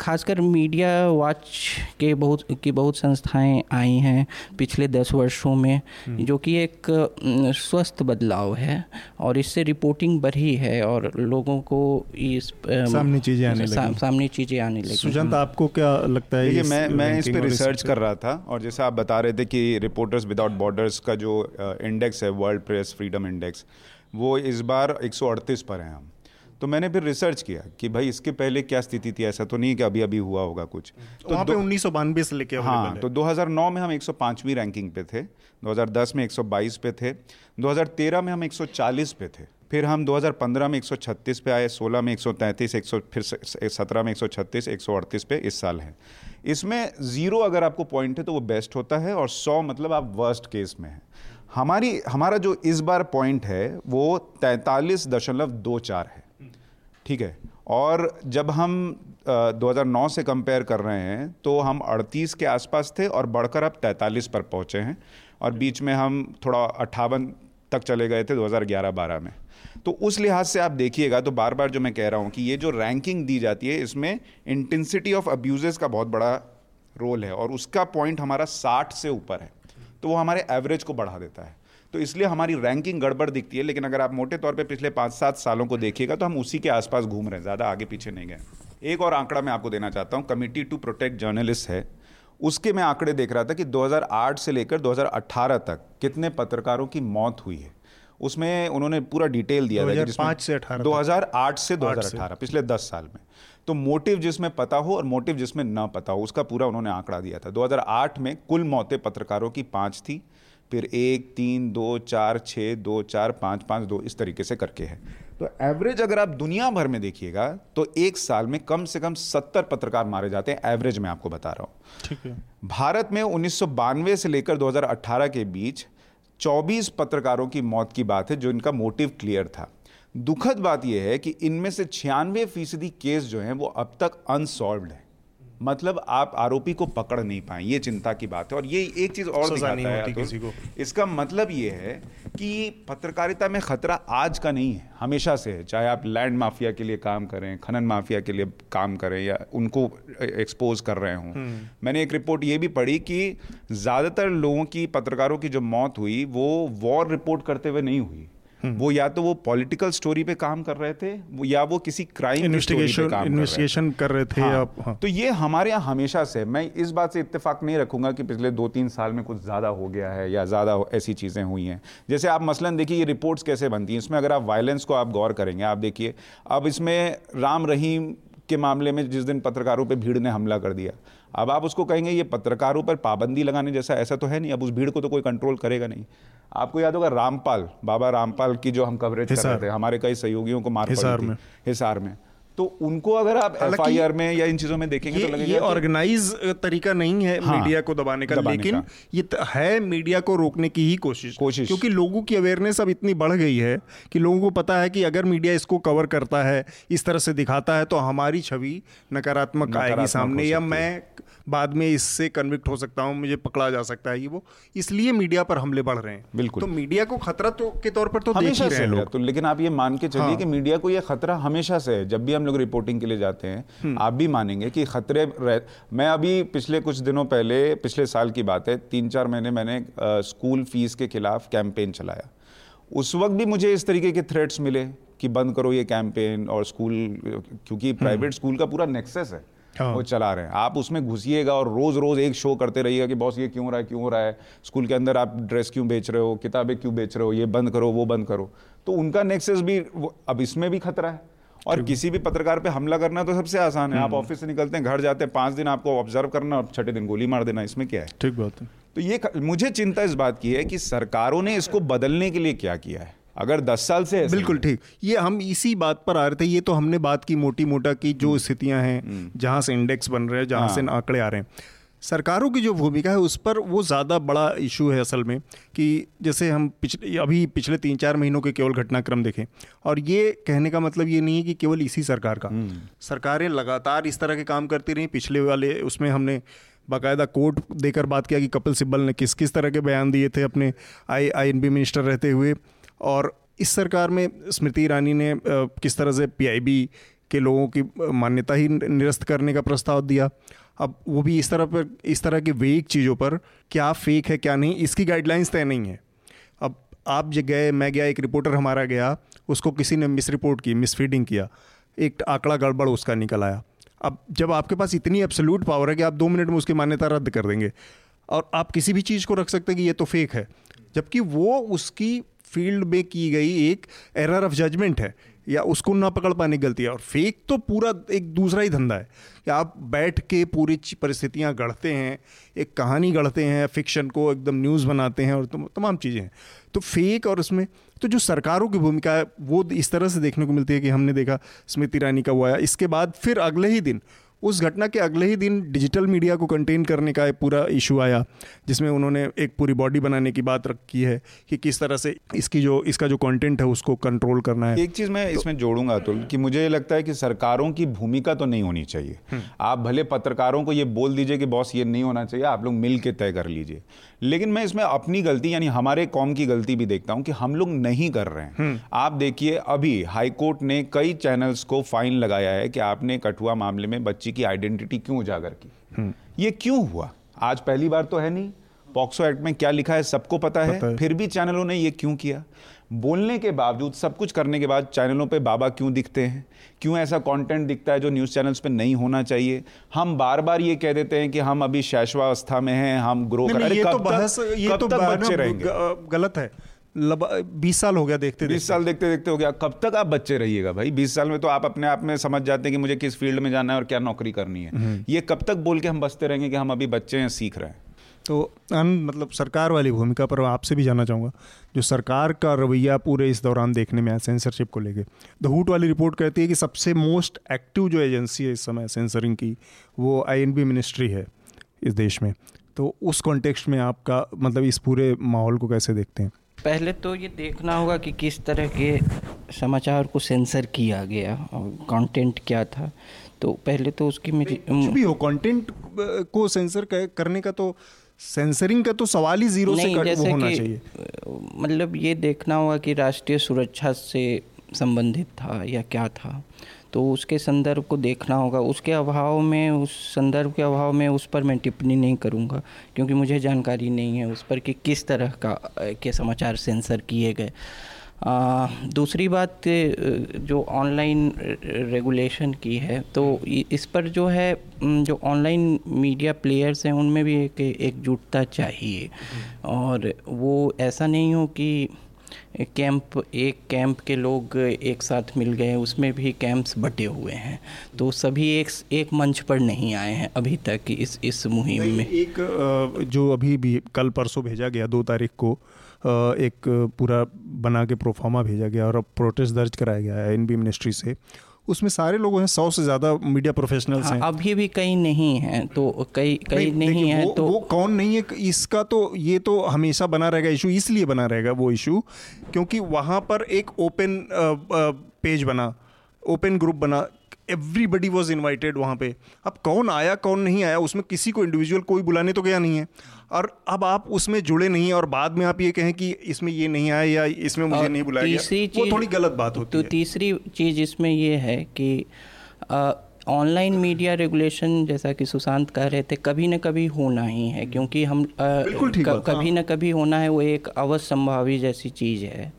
खासकर मीडिया वॉच के बहुत की बहुत संस्थाएँ आई हैं पिछले दस वर्षों में हम्म। जो कि एक स्वस्थ बदलाव है और इससे रिपोर्टिंग बढ़ी है और लोगों को इस सामने चीज़ें आने सा, सामने चीज़ें आने लगी। सुशांत आपको क्या लगता है मैं मैं इस पर रिसर्च कर रहा था और जैसे आप बता रहे थे कि रिपोर्टर्स विदाउट बॉर्डर्स का जो इंडेक्स है वर्ल्ड प्रेस फ्रीडम इंडेक्स वो इस बार एक सौ अड़तीस पर हैं हम। तो मैंने फिर रिसर्च किया कि भाई इसके पहले क्या स्थिति थी? ऐसा तो नहीं कि अभी अभी हुआ होगा कुछ। तो वहाँ पे उन्नीस सौ बानवे से लेके हाँ तो 2009 में हम 105वीं रैंकिंग पे थे 2010 में 122 पे थे 2013 में हम 140 पे थे। फिर हम 2015 में 136 पे आए 16 में 133 एक फिर 17 में 136 138 पे इस साल है। इसमें ज़ीरो अगर आपको पॉइंट है तो वो बेस्ट होता है और 100 मतलब आप वर्स्ट केस में है। हमारी हमारा जो इस बार पॉइंट है वो तैंतालीस दशमलव दो चार है। ठीक है। और जब हम 2009 से कंपेयर कर रहे हैं तो हम 38 के आसपास थे और बढ़कर अब 43 पर पहुँचे हैं। और बीच में हम थोड़ा अट्ठावन तक चले गए थे 2011-12 में। तो उस लिहाज से आप देखिएगा तो बार बार जो मैं कह रहा हूँ कि ये जो रैंकिंग दी जाती है, इसमें इंटेंसिटी ऑफ़ अब्यूज़ का बहुत बड़ा रोल है और उसका पॉइंट हमारा साठ से ऊपर है। तो वो हमारे एवरेज को बढ़ा देता है। तो इसलिए हमारी रैंकिंग गड़बड़ दिखती है लेकिन अगर आप मोटे तौर पे पिछले पाँच सात सालों को देखिएगा तो हम उसी के आसपास घूम रहे हैं ज़्यादा आगे पीछे नहीं गए। एक और आंकड़ा मैं आपको देना चाहता हूँ कमिटी टू प्रोटेक्ट जर्नलिस्ट है। उसके मैं आंकड़े देख रहा था कि 2008 से लेकर 2018 तक कितने पत्रकारों की मौत हुई है। उसमें उन्होंने पूरा डिटेल दिया था पाँच से अठारह दो हज़ार आठ से दो हज़ार अठारह पिछले दस साल में। तो मोटिव जिसमें पता हो और मोटिव जिसमें न पता हो उसका पूरा उन्होंने आंकड़ा दिया था। 2008 में कुल मौतें पत्रकारों की पाँच थी। फिर एक तीन दो चार छः दो चार पाँच पाँच दो इस तरीके से करके है। तो एवरेज अगर आप दुनिया भर में देखिएगा तो एक साल में कम से कम सत्तर पत्रकार मारे जाते हैं एवरेज में आपको बता रहा हूँ। ठीक है। भारत में उन्नीस सौ बानवे से लेकर 2018 के बीच 24 पत्रकारों की मौत की बात है जो इनका मोटिव क्लियर था। दुखद बात यह है कि इनमें से छियानवे फ़ीसदी केस जो हैं वो अब तक अनसॉल्व है। मतलब आप आरोपी को पकड़ नहीं पाए ये चिंता की बात है। और ये एक चीज़ और दिखाता है किसी को। इसका मतलब ये है कि पत्रकारिता में खतरा आज का नहीं है हमेशा से है। चाहे आप लैंड माफिया के लिए काम करें खनन माफिया के लिए काम करें या उनको एक्सपोज कर रहे हों। हम्म। मैंने एक रिपोर्ट ये भी पढ़ी कि ज़्यादातर लोगों की पत्रकारों की जो मौत हुई वो वॉर रिपोर्ट करते हुए नहीं हुई। वो या तो वो पॉलिटिकल स्टोरी पे काम कर रहे थे या वो किसी क्राइम इन्वेस्टिगेशन इन्वेस्टिगेशन कर रहे थे। हाँ, हाँ। तो ये हमारे यहाँ हमेशा से मैं इस बात से इत्तेफाक नहीं रखूँगा कि पिछले दो तीन साल में कुछ ज़्यादा हो गया है या ज़्यादा ऐसी चीज़ें हुई हैं। जैसे आप मसलन देखिए ये रिपोर्ट्स कैसे बनती हैं? इसमें अगर आप वायलेंस को आप गौर करेंगे आप देखिए अब इसमें राम रहीम के मामले में जिस दिन पत्रकारों पर भीड़ ने हमला कर दिया अब आप उसको कहेंगे ये पत्रकारों पर पाबंदी लगाने जैसा ऐसा तो है नहीं अब उस भीड़ को तो कोई कंट्रोल करेगा नहीं। आपको याद होगा रामपाल बाबा रामपाल की जो हम कवरेज कर रहे थे हमारे कई सहयोगियों को मार हिसार में। हिसार में। तो उनको अगर आप एफ़ में या इन चीज़ों में देखेंगे तो लगेगा ये ऑर्गेनाइज तरीका नहीं है हाँ, मीडिया को दबाने का दबाने लेकिन का। ये है मीडिया को रोकने की ही कोशिश। कोशिश। क्योंकि लोगों की अवेयरनेस अब इतनी बढ़ गई है कि लोगों को पता है कि अगर मीडिया इसको कवर करता है इस तरह से दिखाता है तो हमारी छवि नकारात्मक आएगी सामने या मैं बाद में इससे कन्विक्ट हो सकता हूँ मुझे पकड़ा जा सकता है ये वो। इसलिए मीडिया पर हमले बढ़ रहे हैं। बिल्कुल। तो मीडिया को खतरा तो के तौर पर तो हमेशा देख ही रहे हैं लोग। तो लेकिन आप ये मान के चलिए हाँ। कि मीडिया को ये खतरा हमेशा से है। जब भी हम लोग रिपोर्टिंग के लिए जाते हैं हम्म। आप भी मानेंगे कि खतरे रह मैं अभी पिछले कुछ दिनों पहले पिछले साल की बात है तीन चार महीने मैंने स्कूल फ़ीस के खिलाफ कैंपेन चलाया। उस वक्त भी मुझे इस तरीके के थ्रेट्स मिले कि बंद करो ये कैंपेन और स्कूल क्योंकि प्राइवेट हम्म। स्कूल का पूरा नेक्सेस है। हाँ। वो चला रहे हैं। आप उसमें घुसिएगा और रोज़ रोज़ एक शो करते रहिएगा कि बॉस ये क्यों हो रहा है क्यों हो रहा है? स्कूल के अंदर आप ड्रेस क्यों बेच रहे हो? किताबें क्यों बेच रहे हो? ये बंद करो वो बंद करो। तो उनका नेक्सेस भी अब इसमें भी खतरा है। और किसी भी पत्रकार पे हमला करना तो सबसे आसान है। आप हम्म। ऑफ़िस से निकलते हैं घर जाते हैं पाँच दिन आपको ऑब्ज़र्व करना और छठे दिन गोली मार देना इसमें क्या है? ठीक बात है। तो ये मुझे चिंता इस बात की है कि सरकारों ने इसको बदलने के लिए क्या किया है? अगर दस साल से बिल्कुल ठीक ये हम इसी बात पर आ रहे थे ये तो हमने बात की मोटी मोटा की जो हम्म। स्थितियाँ हैं हम्म। जहाँ से इंडेक्स बन रहे हैं जहाँ से हाँ। आंकड़े आ रहे हैं सरकारों की जो भूमिका है उस पर वो ज़्यादा बड़ा इशू है असल में कि जैसे हम पिछले अभी पिछले तीन चार महीनों के केवल घटनाक्रम देखें और ये कहने का मतलब ये नहीं है कि केवल इसी सरकार का हम्म। सरकारें लगातार इस तरह के काम करती रहीं पिछले वाले उसमें हमने बाकायदा कोर्ट देकर बात किया कि कपिल सिब्बल ने किस किस तरह के बयान दिए थे अपने आई आई मिनिस्टर रहते हुए और इस सरकार में स्मृति ईरानी ने किस तरह से पीआईबी के लोगों की मान्यता ही निरस्त करने का प्रस्ताव दिया। अब वो भी इस तरह पर, इस तरह की वेग चीज़ों पर, क्या फेक है, क्या नहीं, इसकी गाइडलाइंस तय नहीं है। अब आप जो गए, मैं गया, एक रिपोर्टर हमारा गया, उसको किसी ने मिस रिपोर्ट की मिस फीडिंग किया, एक आंकड़ा गड़बड़ उसका निकल आया। अब जब आपके पास इतनी एब्सोल्यूट पावर है कि आप दो मिनट में उसकी मान्यता रद्द कर देंगे, और आप किसी भी चीज़ को रख सकते हैं कि ये तो फेक है, जबकि वो उसकी फ़ील्ड में की गई एक एरर ऑफ़ जजमेंट है, या उसको ना पकड़ पाने की गलती है। और फेक तो पूरा एक दूसरा ही धंधा है। कि आप बैठ के पूरी परिस्थितियाँ गढ़ते हैं, एक कहानी गढ़ते हैं फिक्शन को एकदम न्यूज़ बनाते हैं, और तमाम चीज़ें हैं। तो फेक और उसमें तो जो सरकारों की भूमिका है, वो इस तरह से देखने को मिलती है कि हमने देखा स्मृति ईरानी का हुआ है। इसके बाद फिर अगले ही दिन उस घटना के अगले ही दिन डिजिटल मीडिया को कंटेन करने का एक पूरा इशू आया जिसमें उन्होंने एक पूरी बॉडी बनाने की बात रखी है कि किस तरह से इसकी जो इसका जो कंटेंट है उसको कंट्रोल करना है। एक चीज़ मैं तो, इसमें जोड़ूँगा अतुल कि मुझे ये लगता है कि सरकारों की भूमिका तो नहीं होनी चाहिए। हम्म। आप भले पत्रकारों को ये बोल दीजिए कि बॉस ये नहीं होना चाहिए आप लोग मिल के तय कर लीजिए। लेकिन मैं इसमें अपनी गलती यानी हमारे कौम की गलती भी देखता हूँ कि हम लोग नहीं कर रहे हैं हम्म। आप देखिए अभी हाईकोर्ट ने कई चैनल्स को फाइन लगाया है कि आपने कठुआ मामले में बच्ची की आइडेंटिटी क्यों उजागर की हम्म। ये क्यों हुआ आज पहली बार तो है नहीं पॉक्सो एक्ट में क्या लिखा है सबको पता है, पता है। है फिर भी चैनलों ने ये क्यों किया? बोलने के बावजूद सब कुछ करने के बाद चैनलों पे बाबा क्यों दिखते हैं? क्यों ऐसा कंटेंट दिखता है जो न्यूज़ चैनल्स पे नहीं होना चाहिए? हम बार बार ये कह देते हैं कि हम अभी शैशवावस्था में हैं हम ग्रो कर रहे तो बहस ये तो बच्चे रहेंगे? गलत है। बीस साल हो गया देखते बीस साल देखते देखते हो गया। कब तक आप बच्चे रहिएगा भाई? बीस साल में तो आप अपने आप में समझ जाते हैं कि मुझे किस फ़ील्ड में जाना है और क्या नौकरी करनी है। हम्म। ये कब तक बोल के हम बचते रहेंगे कि हम अभी बच्चे हैं सीख रहे हैं? तो अन मतलब सरकार वाली भूमिका पर आपसे भी जानना चाहूँगा जो सरकार का रवैया पूरे इस दौरान देखने में आया सेंसरशिप को लेके। द हुट वाली रिपोर्ट कहती है कि सबसे मोस्ट एक्टिव जो एजेंसी है इस समय सेंसरिंग की वो आईएनबी मिनिस्ट्री है इस देश में। तो उस कॉन्टेक्स्ट में आपका मतलब इस पूरे माहौल को कैसे देखते हैं? पहले तो ये देखना होगा कि किस तरह के समाचार को सेंसर किया गया और कंटेंट क्या था। तो पहले तो उसकी मेरी कुछ भी हो कंटेंट को सेंसर करने का तो सेंसरिंग का तो सवाल ही ज़ीरो से कर, वो होना चाहिए। मतलब ये देखना होगा कि राष्ट्रीय सुरक्षा से संबंधित था या क्या था। तो उसके संदर्भ को देखना होगा। उसके अभाव में उस संदर्भ के अभाव में उस पर मैं टिप्पणी नहीं करूँगा क्योंकि मुझे जानकारी नहीं है उस पर कि किस तरह का के समाचार सेंसर किए गए। दूसरी बात जो ऑनलाइन रेगुलेशन की है तो इस पर जो है जो ऑनलाइन मीडिया प्लेयर्स हैं उनमें भी एक एकजुटता चाहिए। और वो ऐसा नहीं हो कि कैंप एक कैंप के लोग एक साथ मिल गए उसमें भी कैंप्स बटे हुए हैं। तो सभी एक एक मंच पर नहीं आए हैं अभी तक इस इस मुहिम में। एक जो अभी भी कल परसों भेजा गया दो तारीख को एक पूरा बना के प्रोफार्मा भेजा गया और अब प्रोटेस्ट दर्ज कराया गया है एन बी मिनिस्ट्री से। उसमें सारे लोग हैं सौ से ज़्यादा मीडिया प्रोफेशनल्स हाँ, हैं। अभी भी कई नहीं हैं तो कई कई नहीं, नहीं हैं तो वो कौन नहीं है इसका तो ये तो हमेशा बना रहेगा इशू इसलिए बना रहेगा वो इशू क्योंकि वहाँ पर एक ओपन पेज बना ओपन ग्रुप बना एवरीबडी वॉज़ इन्वाइटेड वहाँ पे। अब कौन आया कौन नहीं आया उसमें किसी को इंडिविजुअल कोई बुलाने तो गया नहीं है। और अब आप उसमें जुड़े नहीं हैं और बाद में आप ये कहें कि इसमें ये नहीं आया या इसमें मुझे नहीं बुलाया तीसरी गया वो थोड़ी गलत बात होती तो है। तीसरी चीज़ इसमें ये है कि ऑनलाइन मीडिया रेगुलेशन जैसा कि सुशांत कह रहे थे कभी न कभी होना ही है क्योंकि हम आ, कभी न कभी होना है वो एक अवश्य संभावी जैसी चीज़ है।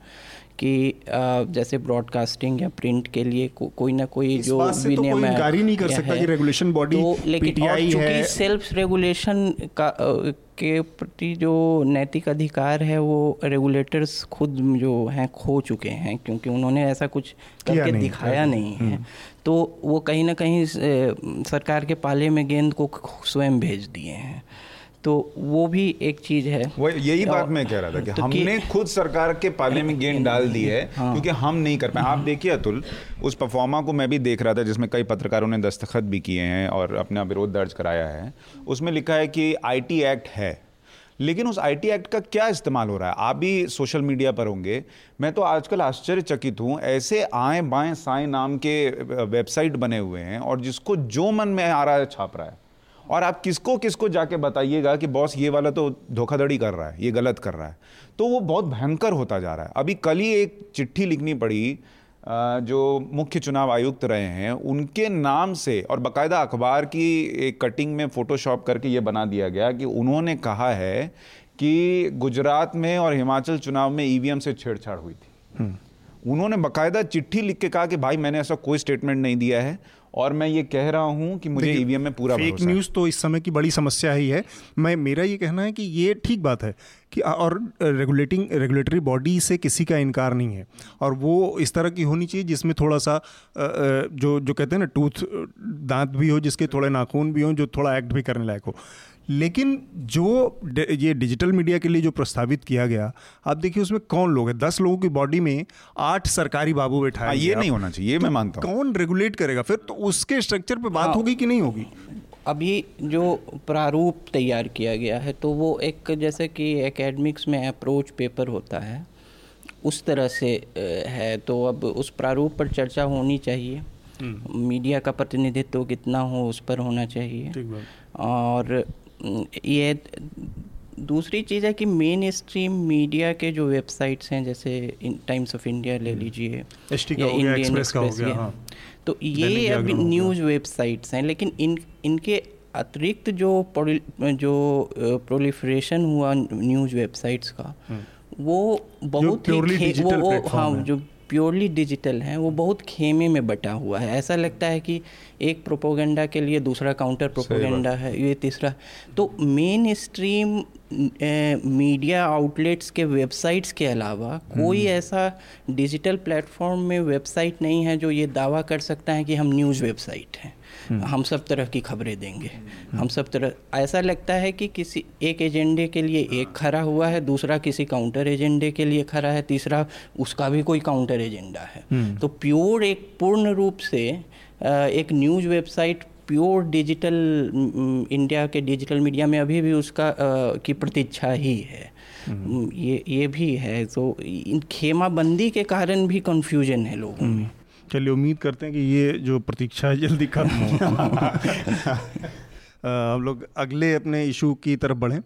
कि जैसे ब्रॉडकास्टिंग या प्रिंट के लिए को, कोई ना कोई जो तो विनियम तो नहीं कर सकता कि रेगुलेशन बॉडी तो लेकिन और चूँकि सेल्फ रेगुलेशन का के प्रति जो नैतिक अधिकार है वो रेगुलेटर्स खुद जो हैं खो चुके हैं क्योंकि उन्होंने ऐसा कुछ करके नहीं, दिखाया नहीं है। तो वो कहीं ना कहीं सरकार के पाले में गेंद को स्वयं भेज दिए हैं। तो वो भी एक चीज़ है। वो यही बात मैं कह रहा था कि तो हमने कि, खुद सरकार के पाले में गेंद डाल दी है हाँ। क्योंकि हम नहीं कर पाए। आप देखिए अतुल उस परफॉर्मा को मैं भी देख रहा था जिसमें कई पत्रकारों ने दस्तखत भी किए हैं और अपना विरोध दर्ज कराया है उसमें लिखा है कि आईटी एक्ट है। लेकिन उस आईटी एक्ट का क्या इस्तेमाल हो रहा है? आप भी सोशल मीडिया पर होंगे। मैं तो आजकल आश्चर्यचकित हूँ ऐसे आए बाएँ साए नाम के वेबसाइट बने हुए हैं और जिसको जो मन में आ रहा है छाप रहा है। और आप किसको किसको जाके बताइएगा कि बॉस ये वाला तो धोखाधड़ी कर रहा है ये गलत कर रहा है। तो वो बहुत भयंकर होता जा रहा है। अभी कल ही एक चिट्ठी लिखनी पड़ी जो मुख्य चुनाव आयुक्त रहे हैं उनके नाम से और बाकायदा अखबार की एक कटिंग में फ़ोटोशॉप करके ये बना दिया गया कि उन्होंने कहा है कि गुजरात में और हिमाचल चुनाव में ईवीएम से छेड़छाड़ हुई थी। हम्म। उन्होंने बाकायदा चिट्ठी लिख के कहा कि भाई मैंने ऐसा कोई स्टेटमेंट नहीं दिया है और मैं ये कह रहा हूँ कि मुझे ईवीएम में पूरा फेक न्यूज़ तो इस समय की बड़ी समस्या ही है। मैं मेरा ये कहना है कि ये ठीक बात है कि और रेगुलेटिंग रेगुलेटरी बॉडी से किसी का इनकार नहीं है। और वो इस तरह की होनी चाहिए जिसमें थोड़ा सा जो जो कहते हैं ना टूथ दांत भी हो जिसके थोड़े नाखून भी हों जो थोड़ा एक्ट भी करने लायक हो। लेकिन जो ये डिजिटल मीडिया के लिए जो प्रस्तावित किया गया आप देखिए उसमें कौन लोग हैं? दस लोगों की बॉडी में आठ सरकारी बाबू बैठाए हाँ, ये नहीं होना चाहिए ये तो मैं मानता हूँ। कौन रेगुलेट करेगा? फिर तो उसके स्ट्रक्चर पे बात हाँ, होगी कि नहीं होगी? अभी जो प्रारूप तैयार किया गया है तो वो एक जैसे कि एकेडमिक्स में अप्रोच पेपर होता है उस तरह से है। तो अब उस प्रारूप पर चर्चा होनी चाहिए। हम्म। मीडिया का प्रतिनिधित्व कितना हो उस पर होना चाहिए। और ये दूसरी चीज़ है कि मेन स्ट्रीम मीडिया के जो वेबसाइट्स हैं जैसे टाइम्स ऑफ़ इंडिया ले हम्म। लीजिए या इंडियन एक्सप्रेस हाँ। तो ये अब न्यूज़ वेबसाइट्स हैं लेकिन इन इनके अतिरिक्त जो जो प्रोलिफरेशन हुआ न्यूज़ वेबसाइट्स का हम्म। वो बहुत ही वो, वो हाँ जो प्योरली डिजिटल हैं वो बहुत खेमे में बटा हुआ है ऐसा लगता है कि एक प्रोपोगंडा के लिए दूसरा काउंटर प्रोपोगंडा है ये तीसरा तो मेन स्ट्रीम मीडिया आउटलेट्स के वेबसाइट्स के अलावा कोई हम्म। ऐसा डिजिटल प्लेटफॉर्म में वेबसाइट नहीं है जो ये दावा कर सकता है कि हम न्यूज़ वेबसाइट हैं। हम सब तरह की खबरें देंगे। हम सब तरह ऐसा लगता है कि किसी एक एजेंडे के लिए एक खड़ा हुआ है दूसरा किसी काउंटर एजेंडे के लिए खड़ा है तीसरा उसका भी कोई काउंटर एजेंडा है। हम्म। तो प्योर एक पूर्ण रूप से एक news website pure digital India के डिजिटल मीडिया में अभी भी उसका आ, की प्रतीक्षा ही है। हम्म। ये ये भी है। तो इन खेमाबंदी के कारण भी कंफ्यूजन है लोगों में। चलिए उम्मीद करते हैं कि ये जो प्रतीक्षा है जल्दी खत्म हो। हम लोग अगले अपने इशू की तरफ़ बढ़ें।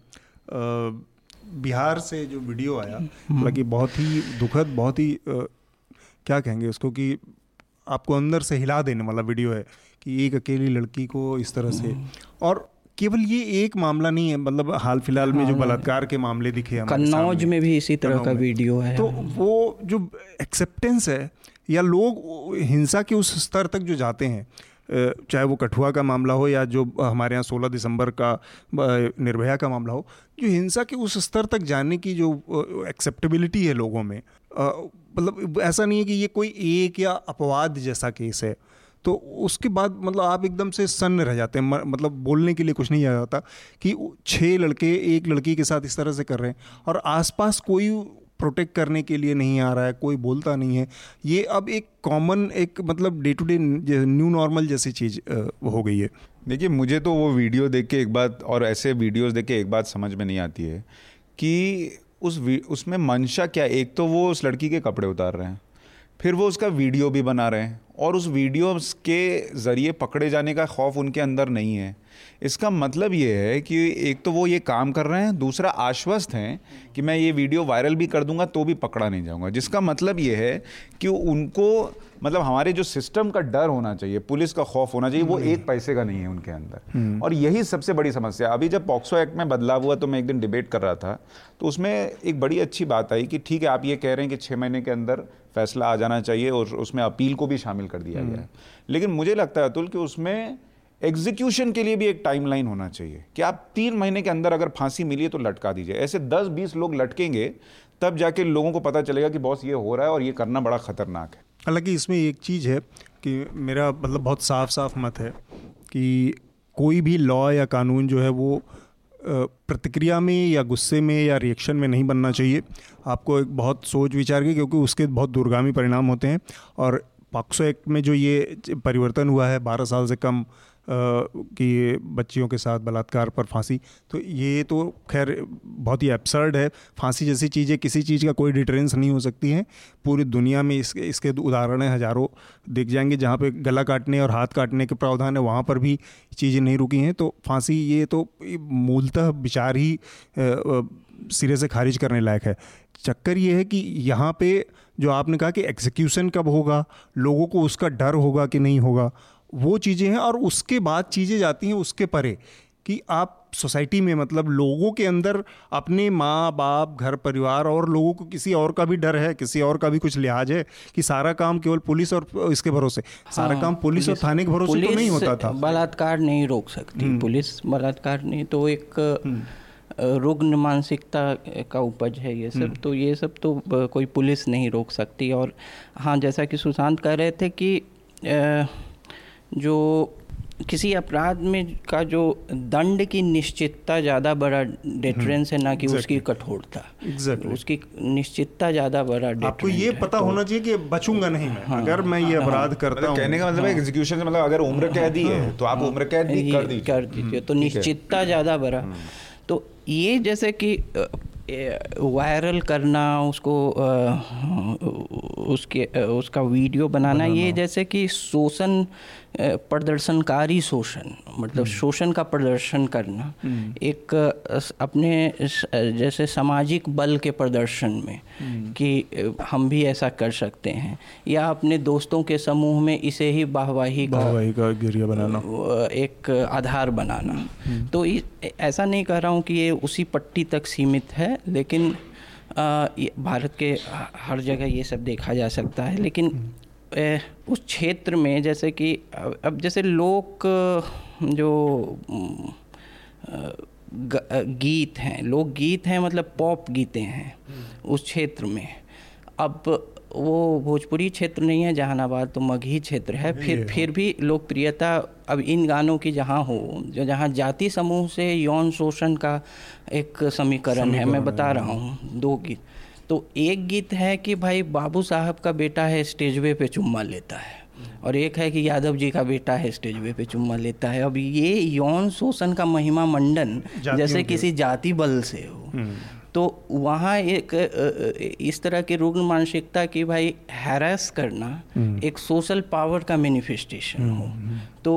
बिहार से जो वीडियो आया हालाँकि बहुत ही दुखद बहुत ही आ, क्या कहेंगे उसको कि आपको अंदर से हिला देने वाला वीडियो है कि एक अकेली लड़की को इस तरह से। और केवल ये एक मामला नहीं है मतलब हाल फ़िलहाल में जो हाँ। बलात्कार के मामले दिखे कन्नौज में भी इसी तरह का वीडियो है। तो वो जो एक्सेप्टेंस है या लोग हिंसा के उस स्तर तक जो जाते हैं चाहे वो कठुआ का मामला हो या जो हमारे यहाँ 16 दिसंबर का निर्भया का मामला हो, जो हिंसा के उस स्तर तक जाने की जो एक्सेप्टेबिलिटी है लोगों में मतलब ऐसा नहीं है कि ये कोई एक या अपवाद जैसा केस है। तो उसके बाद मतलब आप एकदम से सन्न रह जाते हैं मतलब बोलने के लिए कुछ नहीं आ जाता कि छः लड़के एक लड़की के साथ इस तरह से कर रहे हैं और आसपास कोई प्रोटेक्ट करने के लिए नहीं आ रहा है, कोई बोलता नहीं है। ये अब एक कॉमन एक मतलब day to day new normal जैसी चीज़ हो गई है। देखिए, मुझे तो वो वीडियो देख के एक बात और ऐसे वीडियोस देख के एक बात समझ में नहीं आती है कि उस उसमें मंशा क्या, एक तो वो उस लड़की के कपड़े उतार रहे हैं, फिर वो उसका वीडियो भी बना रहे हैं और उस वीडियो के ज़रिए पकड़े जाने का खौफ उनके अंदर नहीं है। इसका मतलब ये है कि एक तो वो ये काम कर रहे हैं दूसरा आश्वस्त हैं कि मैं ये वीडियो वायरल भी कर दूँगा तो भी पकड़ा नहीं जाऊँगा जिसका मतलब ये है कि उनको मतलब हमारे जो सिस्टम का डर होना चाहिए पुलिस का खौफ होना चाहिए वो हम्म। एक पैसे का नहीं है उनके अंदर हम्म। और यही सबसे बड़ी समस्या अभी जब पॉक्सो एक्ट में बदलाव हुआ तो मैं एक दिन डिबेट कर रहा था तो उसमें एक बड़ी अच्छी बात आई कि ठीक है आप ये कह रहे हैं कि छः महीने के अंदर फैसला आ जाना चाहिए और उसमें अपील को भी शामिल कर दिया गया है हम्म। लेकिन मुझे लगता है अतुल कि उसमें एग्जीक्यूशन के लिए भी एक टाइमलाइन होना चाहिए कि आप तीन महीने के अंदर अगर फांसी मिली है तो लटका दीजिए। ऐसे दस बीस लोग लटकेंगे, तब जाके लोगों को पता चलेगा कि बॉस ये हो रहा है और ये करना बड़ा ख़तरनाक है। हालाँकि इसमें एक चीज़ है कि मेरा मतलब बहुत साफ़ साफ़ मत है कि कोई भी लॉ या कानून जो है वो प्रतिक्रिया में या गुस्से में या रिएक्शन में नहीं बनना चाहिए। आपको एक बहुत सोच विचार के, क्योंकि उसके बहुत दूरगामी परिणाम होते हैं। और पॉक्सो एक्ट में जो ये परिवर्तन हुआ है, बारह साल से कम कि बच्चियों के साथ बलात्कार पर फांसी। तो ये तो खैर बहुत ही एब्सर्ड है। फांसी जैसी चीज़ें किसी चीज़ का कोई डिटरेंस नहीं हो सकती हैं। पूरी दुनिया में इसके इसके उदाहरण हज़ारों दिख जाएँगे, जहाँ पे गला काटने और हाथ काटने के प्रावधान है, वहाँ पर भी चीज़ें नहीं रुकी हैं। तो फांसी ये तो मूलतः विचार ही सिरे से खारिज करने लायक है। चक्कर ये है कि यहाँ पे जो आपने कहा कि एग्जीक्यूशन कब होगा, लोगों को उसका डर होगा कि नहीं होगा वो चीज़ें हैं और उसके बाद चीज़ें जाती हैं उसके परे कि आप सोसाइटी में मतलब लोगों के अंदर अपने माँ बाप घर परिवार और लोगों को किसी और का भी डर है किसी और का भी कुछ लिहाज है कि सारा काम केवल पुलिस और इसके भरोसे हाँ, सारा काम पुलिस, पुलिस और थाने के भरोसे तो नहीं होता था बलात्कार नहीं रोक सकती हम्म। पुलिस बलात्कार नहीं तो एक हम्म। रुग्ण मानसिकता का उपज है ये सब हम्म। तो ये सब तो कोई पुलिस नहीं रोक सकती और हाँ जैसा कि सुशांत कह रहे थे कि जो किसी अपराध में का जो दंड की निश्चितता ज़्यादा बड़ा डिफरेंस है ना कि exactly. उसकी कठोरता। Exactly. उसकी निश्चितता ज़्यादा बड़ा आपको ये पता तो, होना चाहिए कि बचूँगा नहीं मैं। हाँ, अगर मैं ये हाँ, अपराध हाँ, करता हूँ कहने का मतलब एग्जीक्यूशन हाँ, मतलब अगर उम्र कैदी है हाँ, तो आप उम्र कैद कर दीजिए कर दीजिए तो निश्चितता ज़्यादा बड़ा। हम्म। तो ये जैसे कि वायरल करना उसको उसके उसका वीडियो बनाना। ये जैसे कि शोषण प्रदर्शनकारी शोषण मतलब हम्म। शोषण का प्रदर्शन करना हम्म। एक अपने जैसे सामाजिक बल के प्रदर्शन में हम्म। कि हम भी ऐसा कर सकते हैं या अपने दोस्तों के समूह में इसे ही बाहवाही का, का गिरिया बनाना एक आधार बनाना तो ऐसा नहीं कह रहा हूँ कि ये उसी पट्टी तक सीमित है लेकिन भारत के हर जगह ये सब देखा जा सकता है लेकिन उस क्षेत्र में जैसे कि अब जैसे लोक जो गीत हैं लोक गीत हैं मतलब पॉप गीतें हैं उस क्षेत्र में। अब वो भोजपुरी क्षेत्र नहीं है जहानाबाद तो मगही क्षेत्र है फिर फिर भी लोकप्रियता अब इन गानों की जहाँ हो जो जहाँ जाति समूह से यौन शोषण का एक समीकरण है मैं बता रहा हूँ दो गीत। तो एक गीत है कि भाई बाबू साहब का बेटा है स्टेज वे पे चुम्मा लेता है। और एक है कि यादव जी का बेटा है स्टेज वे पे चुम्मा लेता है। अब ये यौन शोषण का महिमा मंडन जैसे किसी जाति बल से हो। हम्म। तो वहाँ एक इस तरह की रुग्ण मानसिकता की भाई हैरेस करना हम्म। एक सोशल पावर का मैनिफेस्टेशन हो। हम्म, तो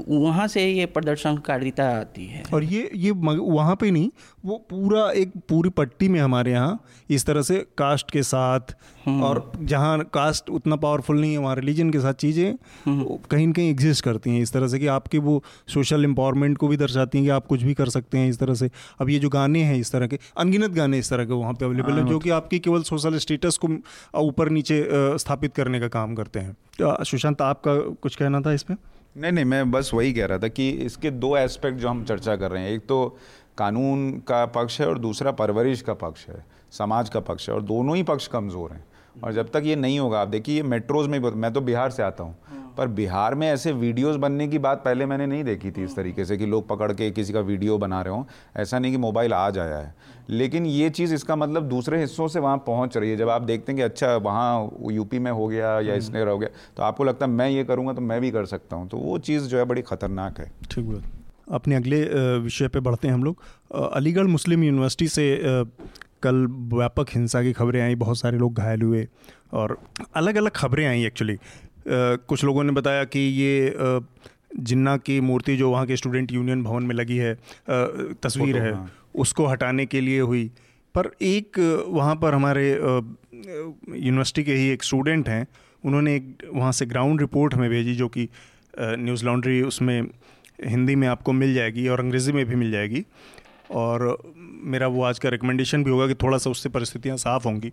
वहाँ से ये प्रदर्शनकारिता आती है। और ये ये वहाँ पे नहीं वो पूरा एक पूरी पट्टी में हमारे यहाँ इस तरह से कास्ट के साथ हम्म। और जहाँ कास्ट उतना पावरफुल नहीं है वहाँ रिलीजन के साथ चीज़ें हम्म। कहीं ना कहीं एग्जिस्ट करती हैं। इस तरह से कि आपके वो सोशल एम्पावरमेंट को भी दर्शाती हैं कि आप कुछ भी कर सकते हैं इस तरह से। अब ये जो गाने हैं इस तरह के अनगिनत गाने इस तरह के वहाँ पे अवेलेबल हैं जो कि आपकी केवल सोशल स्टेटस को ऊपर नीचे स्थापित करने का काम करते हैं। तो सुशांत आपका कुछ कहना था इसमें नहीं नहीं मैं बस वही कह रहा था कि इसके दो एस्पेक्ट जो हम चर्चा कर रहे हैं एक तो कानून का पक्ष है और दूसरा परवरिश का पक्ष है समाज का पक्ष है और दोनों ही पक्ष कमज़ोर हैं। और जब तक ये नहीं होगा आप देखिए ये मेट्रोज़ में मैं तो बिहार से आता हूँ पर बिहार में ऐसे वीडियोस बनने की बात पहले मैंने नहीं देखी थी इस तरीके से कि लोग पकड़ के किसी का वीडियो बना रहे हों। ऐसा नहीं कि मोबाइल आ जाया है। लेकिन ये चीज़ इसका मतलब दूसरे हिस्सों से वहाँ पहुँच रही है। जब आप देखते हैं कि अच्छा वहाँ यूपी में हो गया या इसने हो गया तो आपको लगता है मैं ये करूँगा तो मैं भी कर सकता हूँ। तो वो चीज़ जो है बड़ी ख़तरनाक है। ठीक बात। अपने अगले विषय पे बढ़ते हैं हम लोग। अलीगढ़ मुस्लिम यूनिवर्सिटी से कल व्यापक हिंसा की खबरें आई बहुत सारे लोग घायल हुए और अलग अलग खबरें आई एक्चुअली कुछ लोगों ने बताया कि ये जिन्ना की मूर्ति जो वहाँ के स्टूडेंट यूनियन भवन में लगी है तस्वीर है हाँ। उसको हटाने के लिए हुई। पर एक, वहाँ पर हमारे यूनिवर्सिटी के ही एक स्टूडेंट हैं, उन्होंने एक, वहाँ से ग्राउंड रिपोर्ट हमें भेजी जो कि न्यूज़ लॉन्ड्री उसमें हिंदी में आपको मिल जाएगी और अंग्रेज़ी में भी मिल जाएगी। और मेरा वो आज का रिकमेंडेशन भी होगा कि थोड़ा सा उससे परिस्थितियाँ साफ़ होंगी।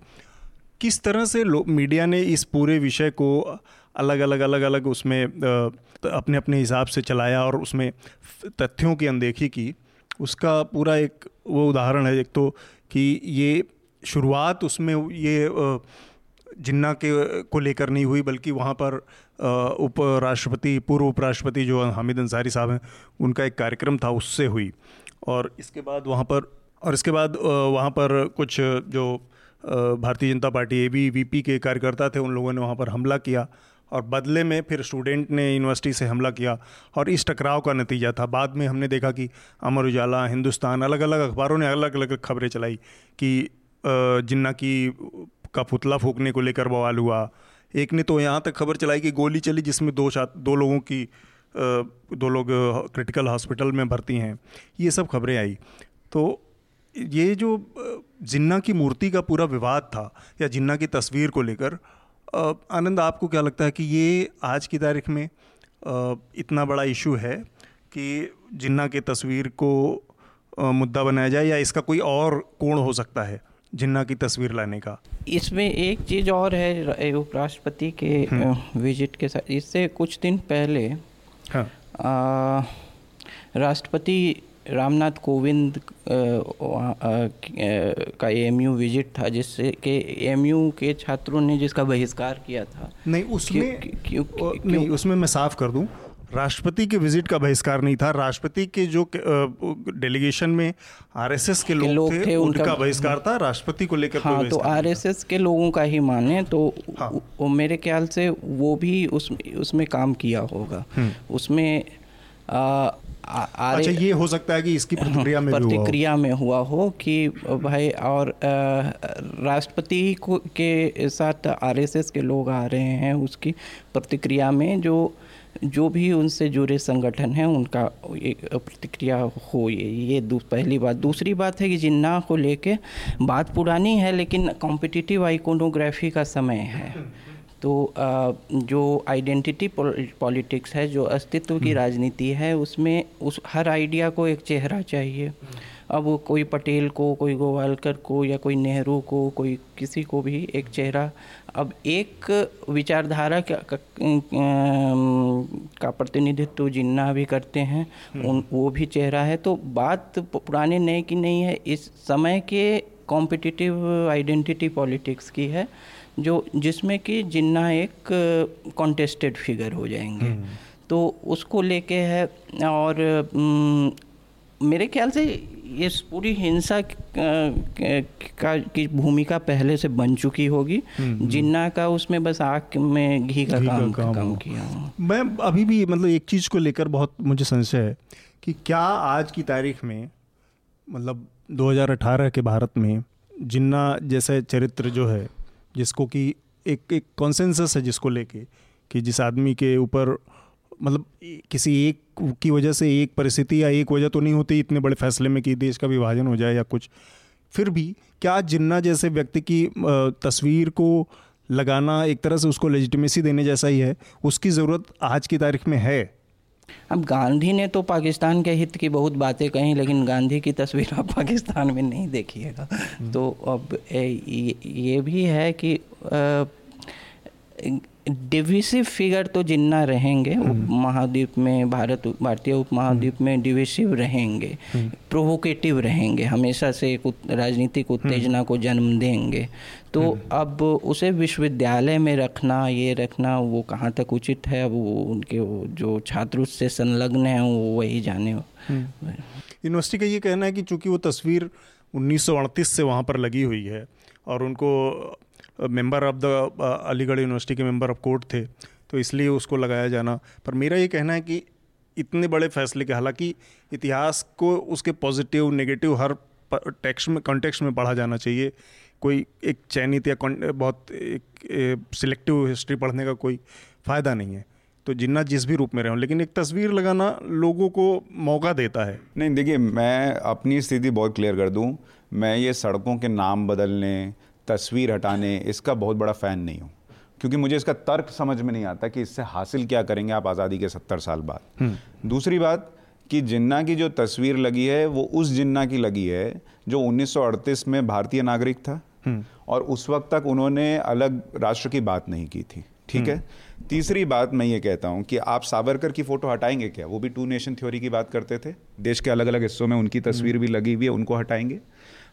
किस तरह से मीडिया ने इस पूरे विषय को अलग अलग अलग अलग उसमें अपने अपने हिसाब से चलाया और उसमें तथ्यों की अनदेखी की, उसका पूरा एक वो उदाहरण है एक तो कि ये शुरुआत उसमें ये जिन्ना के, को लेकर नहीं हुई, बल्कि वहाँ पर उपराष्ट्रपति, पूर्व उपराष्ट्रपति जो हामिद अंसारी साहब हैं, उनका एक कार्यक्रम था उससे हुई। और इसके बाद वहाँ पर, और इसके बाद वहाँ पर कुछ जो Bharatiya Janata Party A B V P के कार्यकर्ता थे, उन लोगों ने वहाँ पर हमला किया। और बदले में फिर स्टूडेंट ने यूनिवर्सिटी से हमला किया और इस टकराव का नतीजा था। बाद में हमने देखा कि अमर उजाला, हिंदुस्तान अलग अलग अखबारों ने अलग अलग खबरें चलाई कि जिन्ना की का पुतला फूकने को लेकर बवाल हुआ। एक ने तो यहाँ तक खबर चलाई कि गोली चली जिसमें दो छात्र दो लोगों की दो लोग क्रिटिकल हॉस्पिटल में भर्ती हैं। ये सब खबरें आई। तो ये जो जिन्ना की मूर्ति का पूरा विवाद था या जिन्ना की तस्वीर को लेकर आनंद आपको क्या लगता है कि ये आज की तारीख में इतना बड़ा इशू है कि जिन्ना के तस्वीर को मुद्दा बनाया जाए या इसका कोई और कोण हो सकता है जिन्ना की तस्वीर लाने का इसमें एक चीज़ और है उपराष्ट्रपति के विज़िट हम्म। के साथ इससे कुछ दिन पहले हाँ। राष्ट्रपति रामनाथ कोविंद का एएमयू विज़िट था जिससे कि एएमयू के छात्रों ने जिसका बहिष्कार किया था नहीं उसमें क्यों, क्यों, क्यों, क्यों, नहीं उसमें मैं साफ़ कर दूँ। राष्ट्रपति के विज़िट का बहिष्कार नहीं था। राष्ट्रपति के जो डेलीगेशन में आरएसएस के लोग, लोग थे, थे उनका उनका बहिष्कार था। राष्ट्रपति को लेकर हाँ तो आरएसएस के लोगों का ही माने तो हाँ। वो मेरे ख्याल से वो भी उस उसमें काम किया होगा। हम्म। उसमें अच्छा ये हो सकता है कि इसकी प्रतिक्रिया में प्रतिक्रिया में हुआ हो कि भाई और राष्ट्रपति को के साथ आरएसएस के लोग आ रहे हैं उसकी प्रतिक्रिया में जो जो भी उनसे जुड़े संगठन हैं उनका एक प्रतिक्रिया हो ये ये पहली बात। दूसरी बात है कि जिन्ना को लेके बात पुरानी है लेकिन कॉम्पिटिटिव आइकोनोग्राफी का समय है। तो जो आइडेंटिटी पॉलिटिक्स है जो अस्तित्व की हम्म। राजनीति है उसमें उस हर आइडिया को एक चेहरा चाहिए अब वो कोई पटेल को कोई गोवालकर को या कोई नेहरू को कोई किसी को भी एक चेहरा अब एक विचारधारा का, का, का प्रतिनिधित्व जिन्ना भी करते हैं हम्म। उन वो भी चेहरा है तो बात पुराने नए की नहीं है इस समय के कॉम्पिटिटिव आइडेंटिटी पॉलिटिक्स की है जो जिसमें कि जिन्ना एक कॉन्टेस्टेड फिगर हो जाएँगे हम्म। तो उसको लेके है और मेरे ख्याल से इस पूरी हिंसा का की भूमिका पहले से बन चुकी होगी हम्म, हम्म। जिन्ना का उसमें बस आग में घी का काम, का काम, काम किया मैं अभी भी मतलब एक चीज़ को लेकर बहुत मुझे संशय है कि क्या आज की तारीख में मतलब 2018 के भारत में जिन्ना जैसे चरित्र जो है जिसको कि एक एक कॉन्सेंसस है जिसको लेके कि जिस आदमी के ऊपर मतलब किसी एक की वजह से एक परिस्थिति या एक वजह तो नहीं होती इतने बड़े फैसले में कि देश का विभाजन हो जाए या कुछ। फिर भी क्या जिन्ना जैसे व्यक्ति की तस्वीर को लगाना एक तरह से उसको लेजिटिमेसी देने जैसा ही है, उसकी ज़रूरत आज की तारीख में है? अब गांधी ने तो पाकिस्तान के हित की बहुत बातें कही लेकिन गांधी की तस्वीर आप पाकिस्तान में नहीं देखिएगा हम्म। तो अब ये भी है कि डिविसिव फिगर तो जिन्ना रहेंगे हम्म। महाद्वीप में भारत भारतीय उप महाद्वीप में डिविसिव रहेंगे प्रोवोकेटिव रहेंगे हमेशा से एक राजनीतिक उत्तेजना को जन्म देंगे। तो अब उसे विश्वविद्यालय में रखना ये रखना वो कहाँ तक उचित है? अब वो उनके वो जो छात्र उससे संलग्न हैं वो वही जाने। यूनिवर्सिटी का ये कहना है कि चूँकि वो तस्वीर उन्नीस सौ अड़तीस से वहाँ पर लगी हुई है और उनको member of the Aligarh University के मेंबर ऑफ़ कोर्ट थे तो इसलिए उसको लगाया जाना। पर मेरा ये कहना है कि इतने बड़े फैसले के, हालाँकि इतिहास को उसके पॉजिटिव नेगेटिव हर टेक्स्ट में कॉन्टेक्स्ट में पढ़ा जाना चाहिए। कोई एक चयनित या बहुत एक सिलेक्टिव हिस्ट्री पढ़ने का कोई फ़ायदा नहीं है। तो जिन्ना जिस भी रूप में रहे लेकिन एक तस्वीर लगाना लोगों को मौका देता है। नहीं, देखिए, मैं अपनी स्थिति बहुत क्लियर कर दूँ। मैं ये सड़कों के नाम बदलने तस्वीर हटाने इसका बहुत बड़ा फ़ैन नहीं हूँ। क्योंकि मुझे इसका तर्क समझ में नहीं आता कि इससे हासिल क्या करेंगे आप आज़ादी के सत्तर साल बाद। हम्म। दूसरी बात कि जिन्ना की जो तस्वीर लगी है वो उस जिन्ना की लगी है जो 1938 में भारतीय नागरिक था। हम्म। और उस वक्त तक उन्होंने अलग राष्ट्र की बात नहीं की थी ठीक है? हम्म। तीसरी बात मैं ये कहता हूँ कि आप सावरकर की फ़ोटो हटाएँगे क्या? वो भी टू नेशन थ्योरी की बात करते थे। देश के अलग अलग हिस्सों में उनकी तस्वीर भी लगी हुई है उनको हटाएँगे।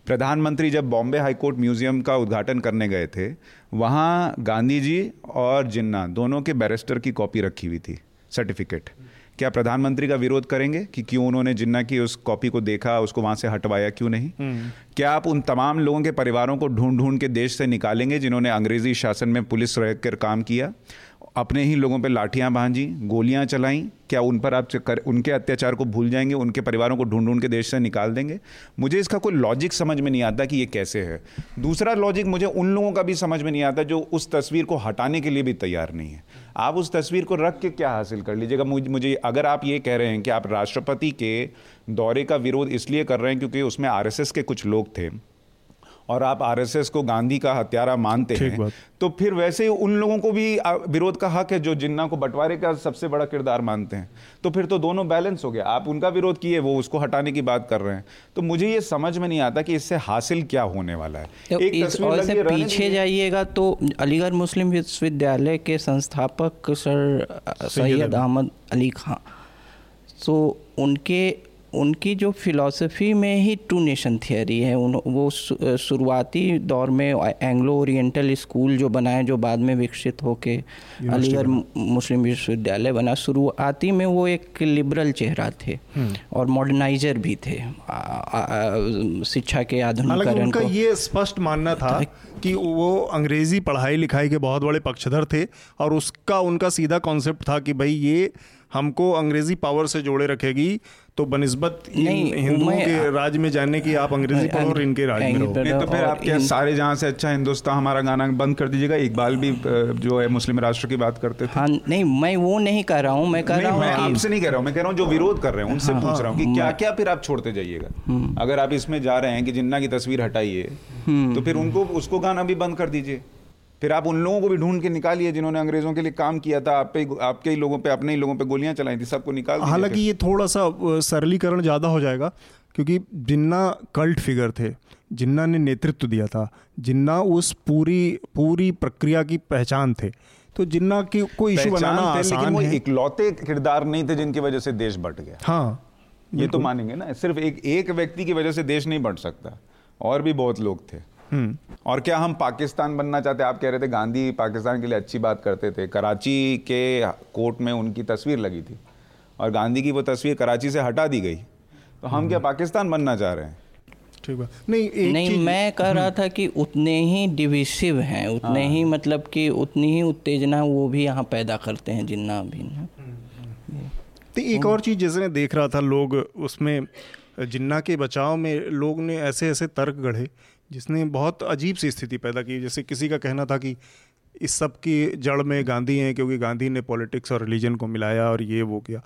प्रधानमंत्री जब बॉम्बे हाईकोर्ट म्यूज़ियम का उद्घाटन करने गए थे वहाँ गांधी जी और जिन्ना दोनों के बैरिस्टर की कॉपी रखी हुई थी सर्टिफिकेट। क्या प्रधानमंत्री का विरोध करेंगे कि क्यों उन्होंने जिन्ना की उस कॉपी को देखा उसको वहाँ से हटवाया क्यों नहीं? हम्म। क्या आप उन तमाम लोगों के परिवारों को ढूंढ ढूंढ के देश से निकालेंगे जिन्होंने अंग्रेज़ी शासन में पुलिस रहकर काम किया? अपने ही लोगों पर लाठियाँ भांजी गोलियाँ चलाईं क्या उन पर आप कर, उनके अत्याचार को भूल जाएँगे उनके परिवारों को ढूंढ ढूंढ के देश से निकाल देंगे? मुझे इसका कोई लॉजिक समझ में नहीं आता कि ये कैसे है। दूसरा लॉजिक मुझे उन लोगों का भी समझ में नहीं आता जो उस तस्वीर को हटाने के लिए भी तैयार नहीं है। आप उस तस्वीर को रख के क्या हासिल कर लीजिएगा? मुझे अगर आप ये कह रहे हैं कि आप राष्ट्रपति के दौरे का विरोध इसलिए कर रहे हैं क्योंकि उसमें आरएसएस के कुछ लोग थे और आप आरएसएस को गांधी का हत्यारा मानते हैं तो फिर वैसे ही उन लोगों को भी विरोध का हक है जो जिन्ना को बंटवारे का सबसे बड़ा किरदार मानते हैं। तो फिर तो दोनों बैलेंस हो गया। आप उनका विरोध किए वो उसको हटाने की बात कर रहे हैं। तो मुझे ये समझ में नहीं आता कि इससे हासिल क्या होने वाला है। तो एक तस्वीर से पीछे जाइएगा तो अलीगढ़ मुस्लिम विश्वविद्यालय के संस्थापक सर सैयद अहमद अली खां। तो उनके उनकी जो फिलॉसफी में ही टू नेशन थियोरी है उन वो शुरुआती दौर में एंग्लो ओरिएंटल स्कूल जो बनाए जो बाद में विकसित होके अलीगढ़ मुस्लिम विश्वविद्यालय बना शुरुआती में वो एक लिबरल चेहरा थे हम्म। और मॉडर्नाइजर भी थे। शिक्षा के आधुनिकरण को। ये स्पष्ट मानना था कि वो अंग्रेज़ी पढ़ाई लिखाई के बहुत बड़े पक्षधर थे और उसका उनका सीधा कॉन्सेप्ट था कि भाई ये हमको अंग्रेज़ी पावर से जोड़े रखेगी तो बनस्बत हिंदुओं के राज में जाने की आप अंग्रेज़ी पढ़ो और इनके राज में रहो तो फिर आप क्या सारे जहाँ से अच्छा हिंदुस्तान हमारा गाना बंद कर दीजिएगा इकबाल भी जो है मुस्लिम राष्ट्र की बात करते थे हाँ नहीं मैं वो नहीं कर रहा हूँ मैं कर रहा हूँ आपसे नहीं कह रहा हूँ मैं कह रहा हूँ जो विरोध कर रहे हैं उनसे हाँ, पूछ रहा हूँ कि हाँ, क्या क्या फिर आप छोड़ते जाइएगा हम्म। अगर आप इसमें जा रहे हैं कि जिन्ना की तस्वीर हटाइए हम्म। तो फिर उनको उसको गाना भी बंद कर दीजिए फिर आप उन लोगों को भी ढूंढ के निकालिए जिन्होंने अंग्रेज़ों के लिए काम किया था आप पे आपके ही लोगों पे अपने ही लोगों पे गोलियाँ चलाई थी सबको निकाल हालाँकि ये थोड़ा सा सरलीकरण ज़्यादा हो जाएगा क्योंकि जिन्ना कल्ट फिगर थे जिन्ना ने नेतृत्व दिया था जिन्ना उस पूरी पूरी प्रक्रिया की पहचान थे तो जिन्ना की कोई इशू बनाना आसान लेकिन वो है। इकलौते किरदार नहीं थे जिनकी वजह से देश बट गया। हाँ ये तो मानेंगे ना सिर्फ़ एक एक व्यक्ति की वजह से देश नहीं बट सकता और भी बहुत लोग थे। और क्या हम पाकिस्तान बनना चाहते? आप कह रहे थे गांधी पाकिस्तान के लिए अच्छी बात करते थे। कराची के कोर्ट में उनकी तस्वीर लगी थी और गांधी की वो तस्वीर कराची से हटा दी गई। तो हम क्या पाकिस्तान बनना चाह रहे हैं? ठीक है नहीं एक नहीं मैं कह रहा था कि उतने ही डिविसिव हैं उतने हाँ। ही। मतलब कि उतनी ही उत्तेजना वो भी यहाँ पैदा करते हैं जिन्ना भी तो एक और चीज़ जैसे मैं देख रहा था लोग उसमें जिन्ना के बचाव में लोग ने ऐसे ऐसे तर्क गढ़े जिसने बहुत अजीब सी स्थिति पैदा की। जैसे किसी का कहना था कि इस सब की जड़ में गांधी हैं क्योंकि गांधी ने पॉलिटिक्स और रिलीजन को मिलाया और ये वो किया।